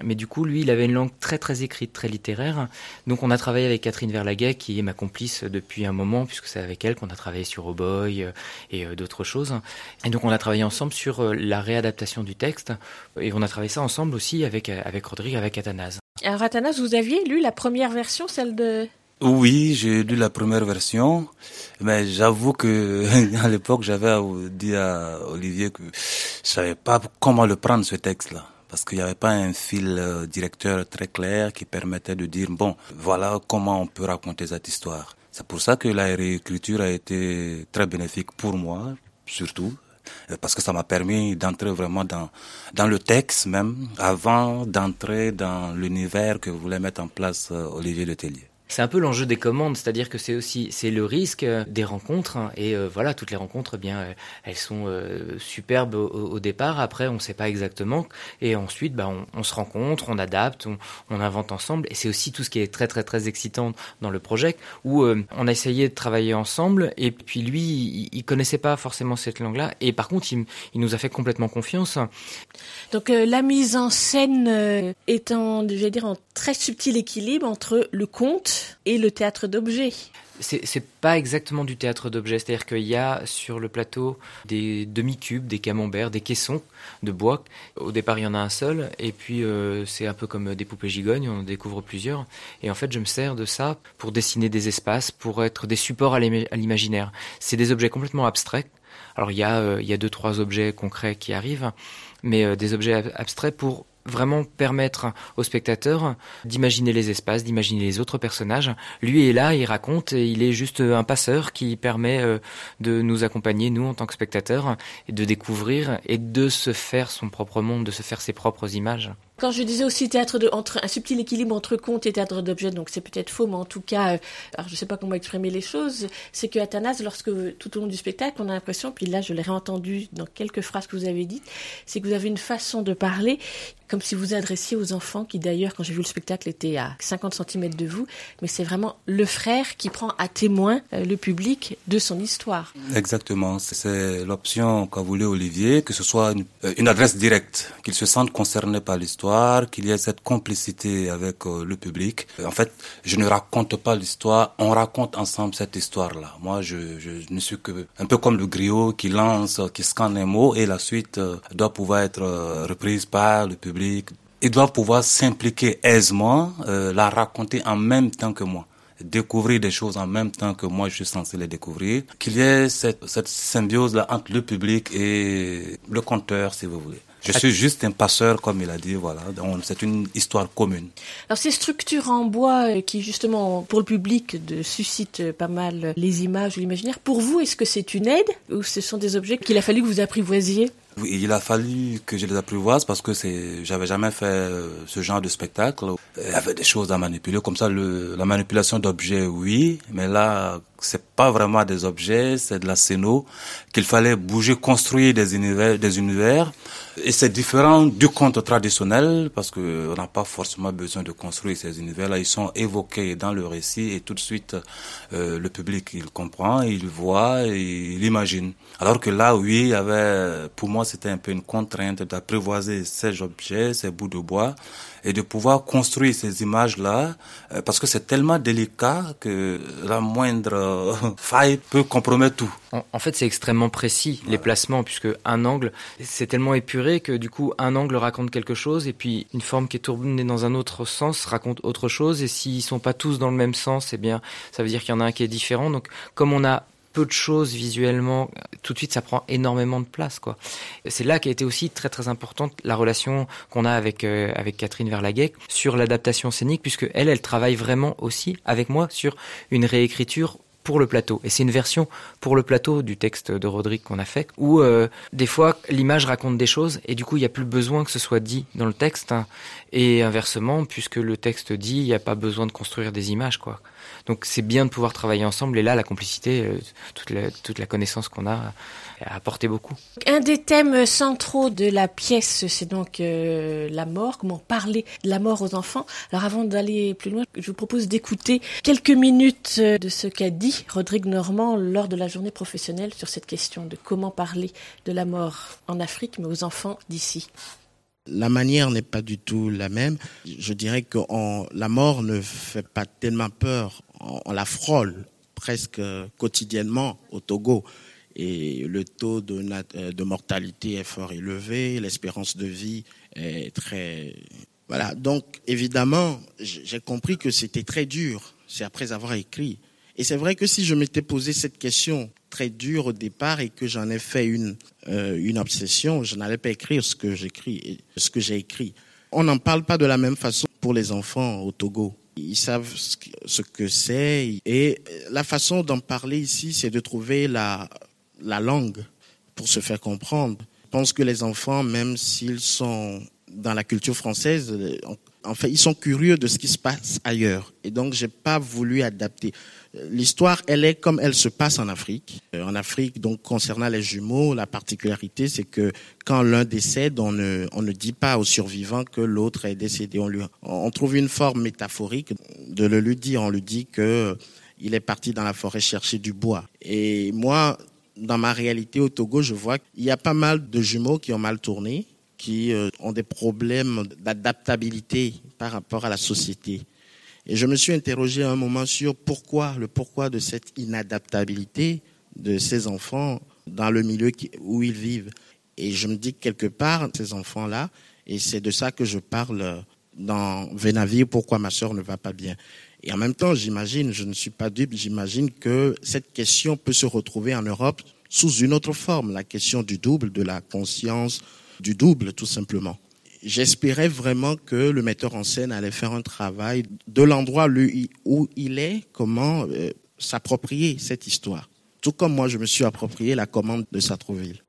Mais du coup, lui, il avait une langue très très écrite, très littéraire. Donc on a travaillé avec Catherine Verlaguet, qui est ma complice depuis un moment, puisque c'est avec elle qu'on a travaillé sur Oh Boy et d'autres choses. Et donc on a travaillé ensemble sur la réadaptation du texte. Et on a travaillé ça ensemble aussi avec, avec avec Athanase. Alors Athanase, vous aviez lu la première version, celle de... Oui, j'ai lu la première version, mais j'avoue que à l'époque j'avais dit à Olivier que je savais pas comment le prendre ce texte-là parce qu'il n'y avait pas un fil directeur très clair qui permettait de dire bon voilà comment on peut raconter cette histoire. C'est pour ça que la réécriture a été très bénéfique pour moi surtout parce que ça m'a permis d'entrer vraiment dans dans le texte même avant d'entrer dans l'univers que voulait mettre en place Olivier Letellier. C'est un peu l'enjeu des commandes, c'est-à-dire que c'est aussi c'est le risque des rencontres hein, et euh, voilà toutes les rencontres eh bien euh, elles sont euh, superbes au, au, départ, après on ne sait pas exactement et ensuite bah, on, on se rencontre, on adapte, on, on, invente ensemble et c'est aussi tout ce qui est très très très excitant dans le projet où on a essayé de travailler ensemble et puis lui il, il connaissait pas forcément cette langue-là et par contre il, il, nous a fait complètement confiance. Donc la mise en scène étant je vais dire en très subtil équilibre entre le conte et le théâtre d'objets. C'est pas exactement du théâtre d'objets, c'est-à-dire qu'il y a sur le plateau des demi-cubes, des camemberts, des caissons de bois. Au départ, il y en a un seul, et puis euh, c'est un peu comme des poupées gigognes, on en découvre plusieurs. Et en fait, je me sers de ça pour dessiner des espaces, pour être des supports à l'imaginaire. C'est des objets complètement abstraits. Alors il y, a, euh, il y a deux, trois objets concrets qui arrivent, mais euh, des objets abstraits pour vraiment permettre au spectateur d'imaginer les espaces, d'imaginer les autres personnages. Lui est là, il raconte, et il est juste un passeur qui permet de nous accompagner, nous, en tant que spectateurs, et de découvrir et de se faire son propre monde, de se faire ses propres images. Quand je disais aussi théâtre de, entre un subtil équilibre entre conte et théâtre d'objet, donc c'est peut-être faux, mais en tout cas, euh, alors je sais pas comment exprimer les choses, c'est que Athanas, lorsque tout au long du spectacle, on a l'impression, puis là je l'ai réentendu dans quelques phrases que vous avez dites, c'est que vous avez une façon de parler comme si vous adressiez aux enfants qui d'ailleurs, quand j'ai vu le spectacle, étaient à 50 cm de vous, mais c'est vraiment le frère qui prend à témoin euh, le public de son histoire. Exactement, c'est l'option qu'a voulu Olivier, que ce soit une, euh, une adresse directe, qu'il se sente concerné par l'histoire, qu'il y ait cette complicité avec euh, le public. En fait, je ne raconte pas l'histoire, on raconte ensemble cette histoire-là. Moi, je, ne suis que un peu comme le griot qui lance, qui scanne un mot et la suite doit pouvoir être reprise par le public ils doivent pouvoir s'impliquer aisément, euh, la raconter en même temps que moi découvrir des choses en même temps que moi je suis censé les découvrir, qu'il y ait cette, cette symbiose-là entre le public et le conteur, si vous voulez. Je suis juste un passeur, comme il a dit, voilà. C'est une histoire commune. Alors ces structures en bois euh, qui justement pour le public de, suscitent pas mal les images ou l'imaginaire, pour vous, est-ce que c'est une aide ou ce sont des objets qu'il a fallu que vous apprivoisiez? Oui, il a fallu que je les apprivoise parce que c'est, j'avais jamais fait euh, ce genre de spectacle. Il y avait des choses à manipuler, comme ça, le, la manipulation d'objets, oui, mais là, c'est pas vraiment des objets, c'est de la scéno qu'il fallait bouger, construire des univers, des univers. Et c'est différent du conte traditionnel parce que on n'a pas forcément besoin de construire ces univers-là. Ils sont évoqués dans le récit et tout de suite euh, le public il comprend, il voit, et il imagine. Alors que là, oui, il y avait, pour moi, c'était un peu une contrainte d'apprivoiser ces objets, ces bouts de bois et de pouvoir construire ces images-là, euh, parce que c'est tellement délicat que la moindre euh, faille peut compromettre tout. En, fait, c'est extrêmement précis, les placements, puisque un angle, c'est tellement épuré que du coup, un angle raconte quelque chose, et puis une forme qui est tournée dans un autre sens raconte autre chose, et s'ils sont pas tous dans le même sens, eh bien, ça veut dire qu'il y en a un qui est différent. Donc, comme on a peu de choses visuellement, tout de suite ça prend énormément de place quoi. C'est là qu'a été aussi très très importante la relation qu'on a avec euh, avec Catherine Verlaguet sur l'adaptation scénique puisque elle elle travaille vraiment aussi avec moi sur une réécriture pour le plateau. Et c'est une version pour le plateau du texte de Rodrigue qu'on a fait, où euh, des fois l'image raconte des choses et du coup il n'y a plus besoin que ce soit dit dans le texte. Hein. Et inversement, puisque le texte dit, il n'y a pas besoin de construire des images. quoi. Donc c'est bien de pouvoir travailler ensemble. Et là, la complicité, euh, toute, la, connaissance qu'on a, a apporté beaucoup. Un des thèmes centraux de la pièce, c'est donc euh, la mort, comment parler de la mort aux enfants. Alors avant d'aller plus loin, je vous propose d'écouter quelques minutes euh, de ce qu'a dit Rodrigue Normand lors de la journée professionnelle sur cette question de comment parler de la mort en Afrique, mais aux enfants d'ici. La manière n'est pas du tout la même. Je dirais que la mort ne fait pas tellement peur on, la frôle presque quotidiennement au Togo. Et le taux de, euh, de mortalité est fort élevé, l'espérance de vie est très... Voilà, donc évidemment, j'ai compris que c'était très dur, c'est après avoir écrit. Et c'est vrai que si je m'étais posé cette question très dure au départ et que j'en ai fait une, euh, une obsession, je n'allais pas écrire ce que j'écris, ce que j'ai écrit. On n'en parle pas de la même façon pour les enfants au Togo. Ils savent ce que c'est. Et la façon d'en parler ici, c'est de trouver la, la langue pour se faire comprendre. Je pense que les enfants, même s'ils sont dans la culture française, en fait, ils sont curieux de ce qui se passe ailleurs. Et donc, j'ai pas voulu adapter. L'histoire, elle est comme elle se passe en Afrique. Euh, en Afrique, donc, concernant les jumeaux, la particularité, c'est que quand l'un décède, on ne, on ne dit pas au survivant que l'autre est décédé. On, lui, on trouve une forme métaphorique de le lui dire. On lui dit que il est parti dans la forêt chercher du bois. Et moi, dans ma réalité au Togo, je vois qu'il y a pas mal de jumeaux qui ont mal tourné, qui euh, ont des problèmes d'adaptabilité par rapport à la société. Et je me suis interrogé à un moment sur pourquoi, le pourquoi de cette inadaptabilité de ces enfants dans le milieu où ils vivent. Et je me dis que quelque part, ces enfants-là, et c'est de ça que je parle dans Vénavir, pourquoi ma sœur ne va pas bien. Et en même temps, j'imagine, je ne suis pas dupe, j'imagine que cette question peut se retrouver en Europe sous une autre forme, la question du double, de la conscience du double, tout simplement. J'espérais vraiment que le metteur en scène allait faire un travail de l'endroit où il est, comment euh, s'approprier cette histoire. Tout comme moi, je me suis approprié la commande de Sartrouville.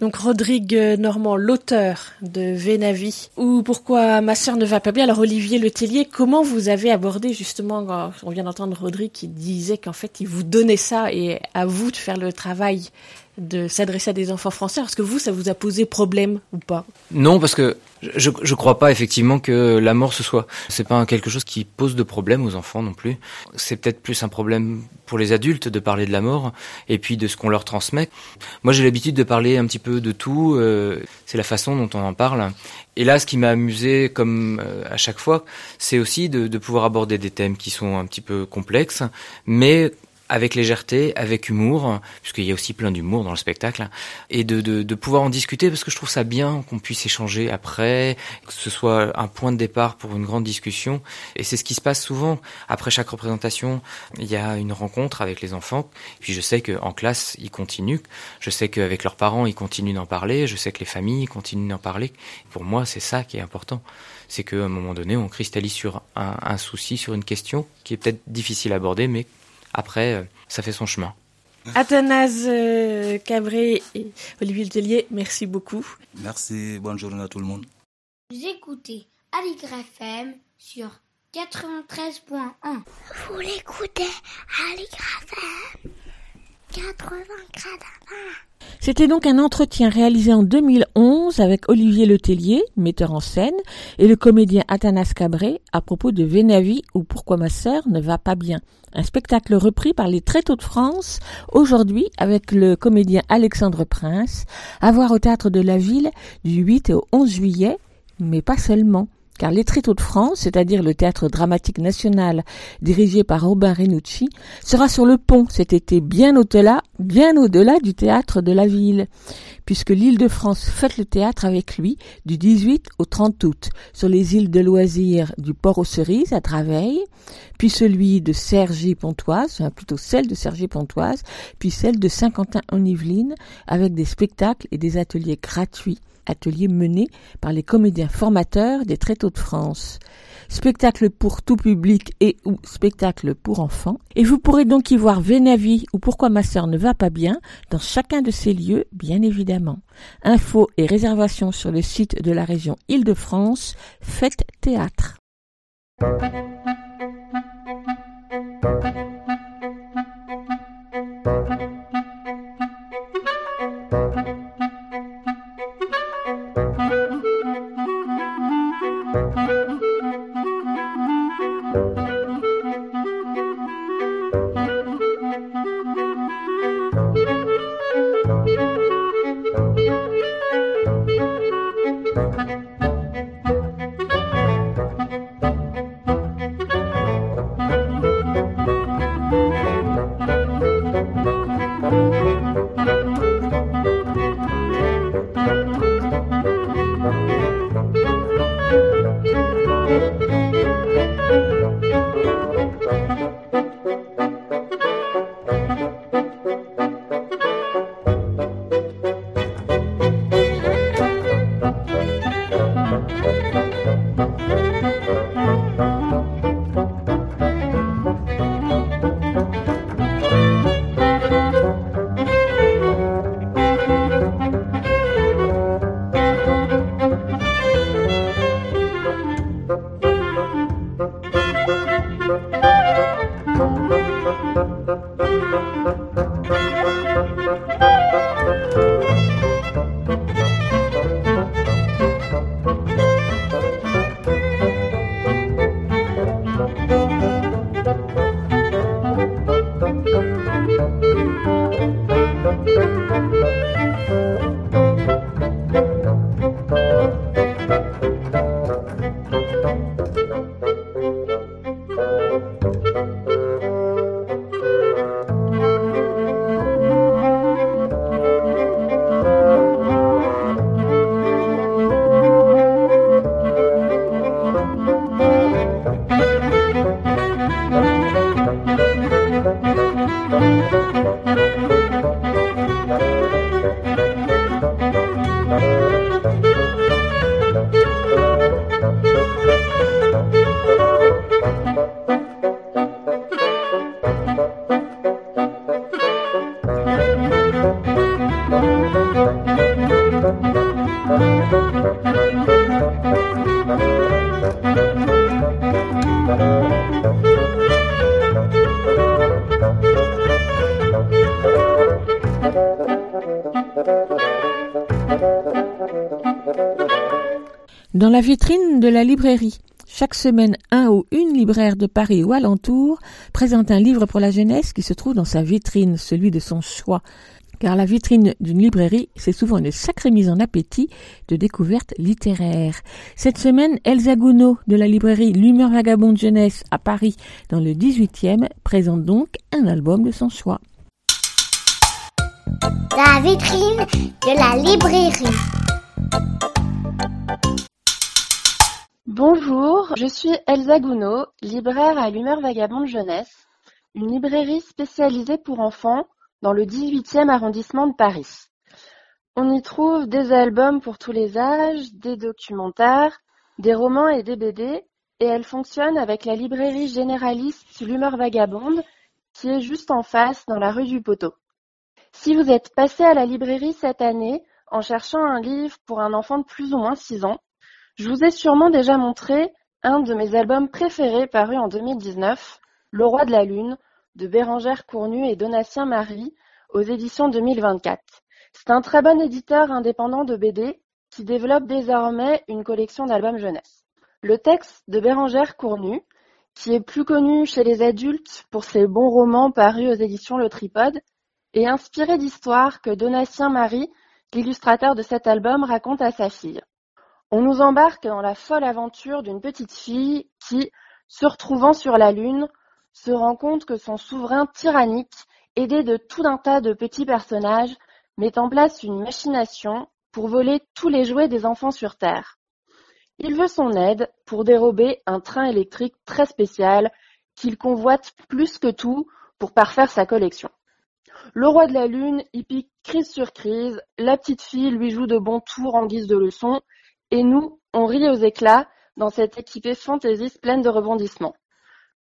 Donc Rodrigue Normand, l'auteur de Vénavi, ou pourquoi ma sœur ne va pas bien? Alors Olivier Letellier, comment vous avez abordé justement, on vient d'entendre Rodrigue qui disait qu'en fait il vous donnait ça et à vous de faire le travail de s'adresser à des enfants français. Est-ce que vous, ça vous a posé problème ou pas Non, parce que je je crois pas effectivement que la mort ce soit c'est pas quelque chose qui pose de problème aux enfants non plus. C'est peut-être plus un problème pour les adultes de parler de la mort et puis de ce qu'on leur transmet. Moi, j'ai l'habitude de parler un petit peu de tout. Euh, c'est la façon dont on en parle. Et là, ce qui m'a amusé, comme euh, à chaque fois, c'est aussi de, de pouvoir aborder des thèmes qui sont un petit peu complexes, mais avec légèreté, avec humour, puisqu'il y a aussi plein d'humour dans le spectacle, et de, de, de, pouvoir en discuter, parce que je trouve ça bien qu'on puisse échanger après, que ce soit un point de départ pour une grande discussion. Et c'est ce qui se passe souvent. Après chaque représentation, il y a une rencontre avec les enfants, puis je sais qu'en classe, ils continuent, je sais qu'avec leurs parents, ils continuent d'en parler, je sais que les familles continuent d'en parler. Pour moi, c'est ça qui est important. C'est qu'à un moment donné, on cristallise sur un, un souci, sur une question qui est peut-être difficile à aborder, mais après, euh, ça fait son chemin. Athanase euh, Cabré et Olivier Tellier, merci beaucoup. Merci, bonne journée à tout le monde. Vous écoutez Aligre FM sur 93.1. Vous l'écoutez Aligre FM 80 C'était donc un entretien réalisé en 2011 avec Olivier Letellier, metteur en scène, et le comédien Athanas Cabré à propos de Vénavi ou Pourquoi ma sœur ne va pas bien. Un spectacle repris par les Tréteaux de France aujourd'hui avec le comédien Alexandre Prince, à voir au théâtre de la ville du 8 au 11 juillet, mais pas seulement car les Tréteaux de France, c'est-à-dire le théâtre dramatique national dirigé par Robin Renucci, sera sur le pont cet été bien au-delà, bien au-delà du théâtre de la ville, puisque l'île de France fête le théâtre avec lui du 18 au 30 août sur les îles de loisirs du Port aux Cerises à Draveil, puis celui de Cergy-Pontoise, plutôt celle de Cergy-Pontoise, puis celle de Saint-Quentin-en-Yvelines avec des spectacles et des ateliers gratuits atelier mené par les comédiens formateurs des Tréteaux de France. Spectacle pour tout public et ou spectacle pour enfants. Et vous pourrez donc y voir Vénavi ou Pourquoi ma sœur ne va pas bien dans chacun de ces lieux, bien évidemment. Infos et réservations sur le site de la région Île-de-France, Faites Théâtre. Dans la vitrine de la librairie, chaque semaine, un ou une libraire de Paris ou alentour présente un livre pour la jeunesse qui se trouve dans sa vitrine, celui de son choix. Car la vitrine d'une librairie, c'est souvent une sacrée mise en appétit de découvertes littéraires. Cette semaine, Elsa Gounod de la librairie L'humeur vagabonde jeunesse à Paris, dans le 18e, présente donc un album de son choix. La vitrine de la librairie. Bonjour, je suis Elsa Gounod, libraire à l'humeur vagabonde jeunesse, une librairie spécialisée pour enfants dans le 18e arrondissement de Paris. On y trouve des albums pour tous les âges, des documentaires, des romans et des BD, et elle fonctionne avec la librairie généraliste L'humeur vagabonde, qui est juste en face dans la rue du Poteau. Si vous êtes passé à la librairie cette année en cherchant un livre pour un enfant de plus ou moins 6 ans, je vous ai sûrement déjà montré un de mes albums préférés paru en 2019, Le Roi de la Lune, de Bérangère Cournu et Donatien Marie, aux éditions 2024. C'est un très bon éditeur indépendant de BD qui développe désormais une collection d'albums jeunesse. Le texte de Bérangère Cournu, qui est plus connu chez les adultes pour ses bons romans parus aux éditions Le Tripode, est inspiré d'histoires que Donatien Marie, l'illustrateur de cet album, raconte à sa fille. On nous embarque dans la folle aventure d'une petite fille qui, se retrouvant sur la Lune, se rend compte que son souverain tyrannique, aidé de tout un tas de petits personnages, met en place une machination pour voler tous les jouets des enfants sur Terre. Il veut son aide pour dérober un train électrique très spécial qu'il convoite plus que tout pour parfaire sa collection. Le roi de la lune y pique crise sur crise, la petite fille lui joue de bons tours en guise de leçon, et nous, on rit aux éclats dans cette équipée fantaisiste pleine de rebondissements.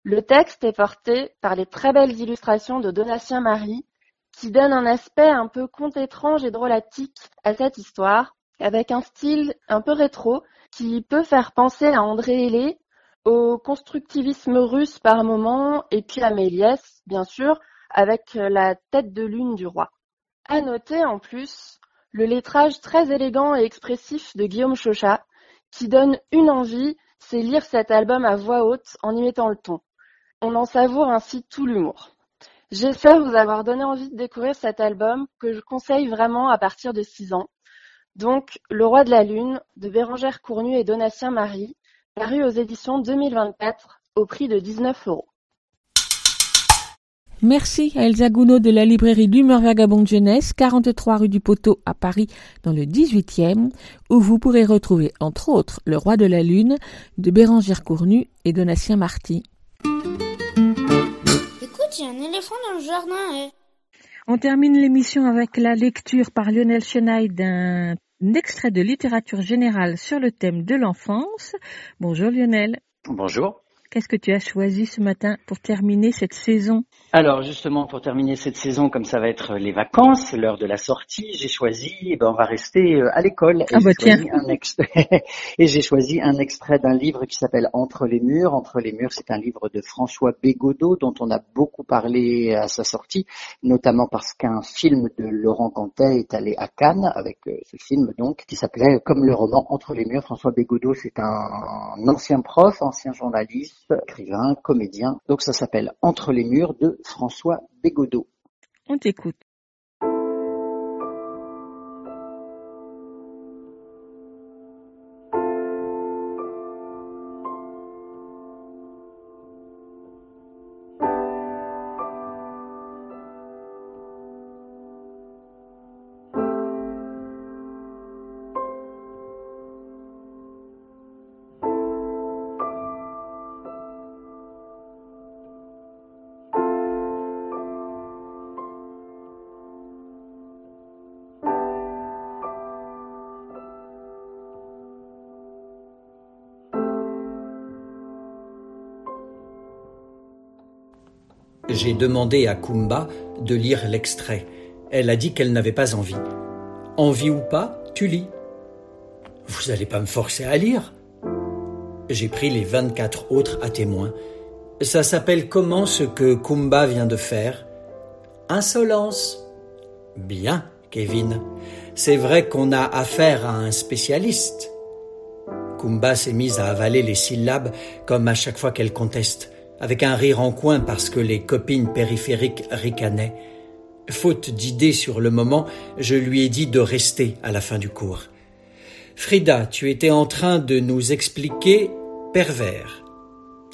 Le texte est porté par les très belles illustrations de Donatien Marie, qui donnent un aspect un peu conte étrange et drôlatique à cette histoire, avec un style un peu rétro qui peut faire penser à André Hélé, au constructivisme russe par moments, et puis à Méliès, bien sûr, avec la tête de lune du roi. À noter en plus le lettrage très élégant et expressif de Guillaume Chauchat, qui donne une envie, c'est lire cet album à voix haute en y mettant le ton. On en savoure ainsi tout l'humour. J'espère vous avoir donné envie de découvrir cet album que je conseille vraiment à partir de 6 ans. Donc, Le Roi de la Lune de Bérangère Cournu et Donatien Marie, paru aux éditions 2024 au prix de 19 euros. Merci à Elsa Gounod de la librairie d'Humeur Vagabonde Jeunesse, 43 rue du Poteau à Paris, dans le 18e, où vous pourrez retrouver, entre autres, Le Roi de la Lune de Bérangère Cournu et Donatien Marty. Écoute, il y a un éléphant dans le jardin. eh. On termine l'émission avec la lecture par Lionel Chenaille d'un extrait de littérature générale sur le thème de l'enfance. Bonjour Lionel. Bonjour. Qu'est-ce que tu as choisi ce matin pour terminer cette saison? Alors justement, pour terminer cette saison, comme ça va être les vacances, l'heure de la sortie, j'ai choisi, eh ben, on va rester euh, à l'école. Et Ah bah j'ai choisi tiens. un extrait, et j'ai choisi un extrait d'un livre qui s'appelle Entre les murs. Entre les murs, c'est un livre de François Bégodeau dont on a beaucoup parlé à sa sortie, notamment parce qu'un film de Laurent Cantet est allé à Cannes avec euh, ce film donc qui s'appelait comme le roman Entre les murs. François Bégodeau, c'est un ancien prof, ancien journaliste, écrivain, comédien. Donc ça s'appelle Entre les murs de François Bégodeau. On t'écoute. J'ai demandé à Kumba de lire l'extrait. Elle a dit qu'elle n'avait pas envie. Envie ou pas, tu lis. Vous n'allez pas me forcer à lire. J'ai pris les 24 autres à témoin. Ça s'appelle comment ce que Kumba vient de faire Insolence. Bien, Kevin. C'est vrai qu'on a affaire à un spécialiste. Kumba s'est mise à avaler les syllabes comme à chaque fois qu'elle conteste, avec un rire en coin parce que les copines périphériques ricanaient. Faute d'idées sur le moment, je lui ai dit de rester à la fin du cours. Frida, tu étais en train de nous expliquer pervers.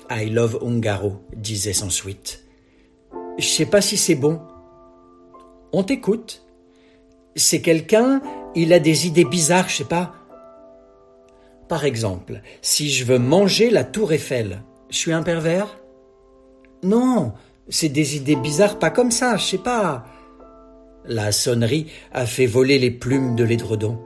I love Ungaro, disait sans suite. Je sais pas si c'est bon. On t'écoute. C'est quelqu'un, il a des idées bizarres, je sais pas. Par exemple, si je veux manger la tour Eiffel, je suis un pervers? Non, c'est des idées bizarres pas comme ça, je sais pas. La sonnerie a fait voler les plumes de l'édredon.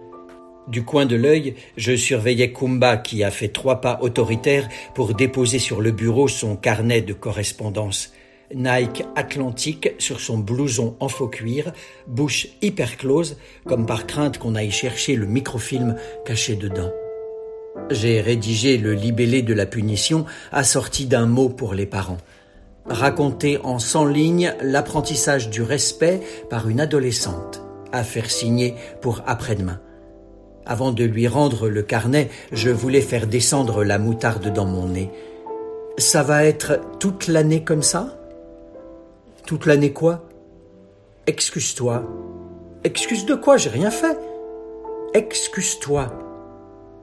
Du coin de l'œil, je surveillais Kumba qui a fait trois pas autoritaires pour déposer sur le bureau son carnet de correspondance. Nike Atlantique sur son blouson en faux cuir, bouche hyper close, comme par crainte qu'on aille chercher le microfilm caché dedans. J'ai rédigé le libellé de la punition assorti d'un mot pour les parents. Raconter en cent lignes l'apprentissage du respect par une adolescente. À faire signer pour après-demain. Avant de lui rendre le carnet, je voulais faire descendre la moutarde dans mon nez. Ça va être toute l'année comme ça? Toute l'année quoi? Excuse-toi. Excuse de quoi? J'ai rien fait. Excuse-toi.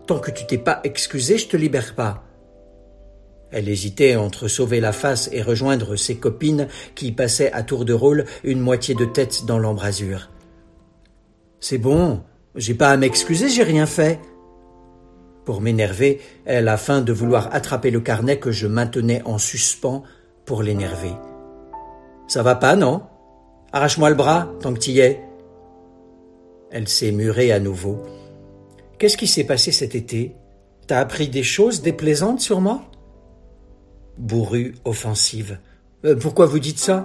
Tant que tu t'es pas excusé, je te libère pas. Elle hésitait entre sauver la face et rejoindre ses copines qui passaient à tour de rôle une moitié de tête dans l'embrasure. C'est bon, j'ai pas à m'excuser, j'ai rien fait. Pour m'énerver, elle a faim de vouloir attraper le carnet que je maintenais en suspens pour l'énerver. Ça va pas, non? Arrache-moi le bras, tant que t'y es. Elle s'est murée à nouveau. Qu'est-ce qui s'est passé cet été? T'as appris des choses déplaisantes sur moi? Bourrue offensive. Euh, pourquoi vous dites ça?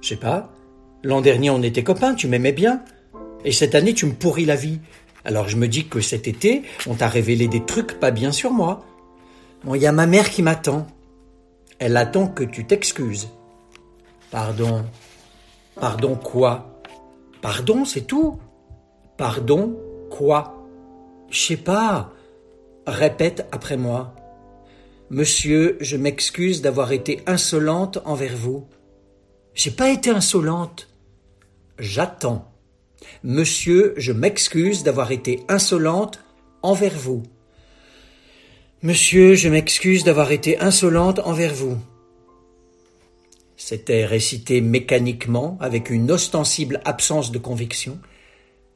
Je sais pas. L'an dernier on était copains, tu m'aimais bien. Et cette année, tu me pourris la vie. Alors je me dis que cet été, on t'a révélé des trucs pas bien sur moi. Bon, il y a ma mère qui m'attend. Elle attend que tu t'excuses. Pardon. Pardon quoi? Pardon, c'est tout. Pardon quoi? Je sais pas. Répète après moi. Monsieur, je m'excuse d'avoir été insolente envers vous. J'ai pas été insolente. J'attends. Monsieur, je m'excuse d'avoir été insolente envers vous. Monsieur, je m'excuse d'avoir été insolente envers vous. C'était récité mécaniquement, avec une ostensible absence de conviction.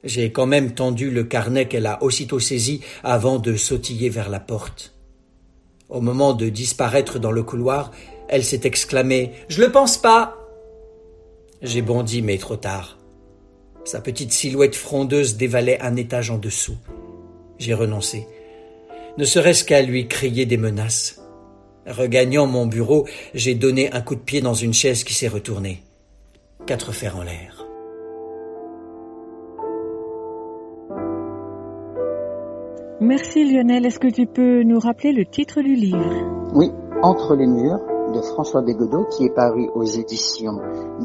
J'ai quand même tendu le carnet qu'elle a aussitôt saisi avant de sautiller vers la porte. Au moment de disparaître dans le couloir, elle s'est exclamée Je le pense pas. J'ai bondi, mais trop tard. Sa petite silhouette frondeuse dévalait un étage en dessous. J'ai renoncé. Ne serait-ce qu'à lui crier des menaces. Regagnant mon bureau, j'ai donné un coup de pied dans une chaise qui s'est retournée. Quatre fers en l'air. Merci Lionel. Est-ce que tu peux nous rappeler le titre du livre Oui, Entre les murs de François Bégodeau qui est paru aux éditions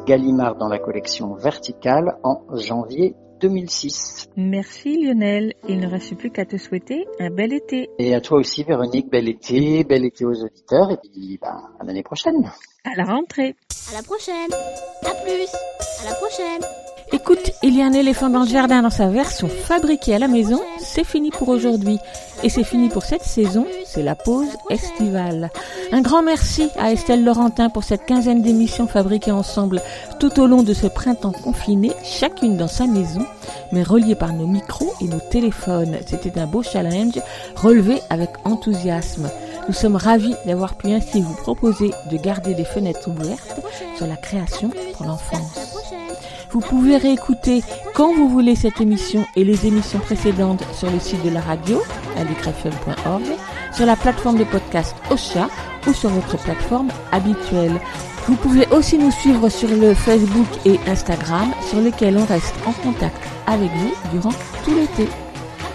Gallimard dans la collection Verticale en janvier 2006. Merci Lionel. Il ne reste plus qu'à te souhaiter un bel été. Et à toi aussi Véronique, bel été, bel été aux auditeurs et puis ben, à l'année prochaine. À la rentrée. À la prochaine. À plus. À la prochaine. Écoute, il y a un éléphant dans le jardin dans sa version fabriquée à la maison. C'est fini pour aujourd'hui. Et c'est fini pour cette saison. C'est la pause estivale. Un grand merci à Estelle Laurentin pour cette quinzaine d'émissions fabriquées ensemble tout au long de ce printemps confiné, chacune dans sa maison, mais reliées par nos micros et nos téléphones. C'était un beau challenge relevé avec enthousiasme. Nous sommes ravis d'avoir pu ainsi vous proposer de garder les fenêtres ouvertes sur la création pour l'enfance. Vous pouvez réécouter quand vous voulez cette émission et les émissions précédentes sur le site de la radio, alicrefm.org, sur la plateforme de podcast Ocha ou sur votre plateforme habituelle. Vous pouvez aussi nous suivre sur le Facebook et Instagram sur lesquels on reste en contact avec vous durant tout l'été.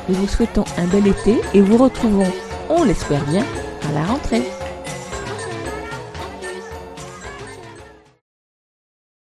Nous vous souhaitons un bel été et vous retrouvons, on l'espère bien, à la rentrée.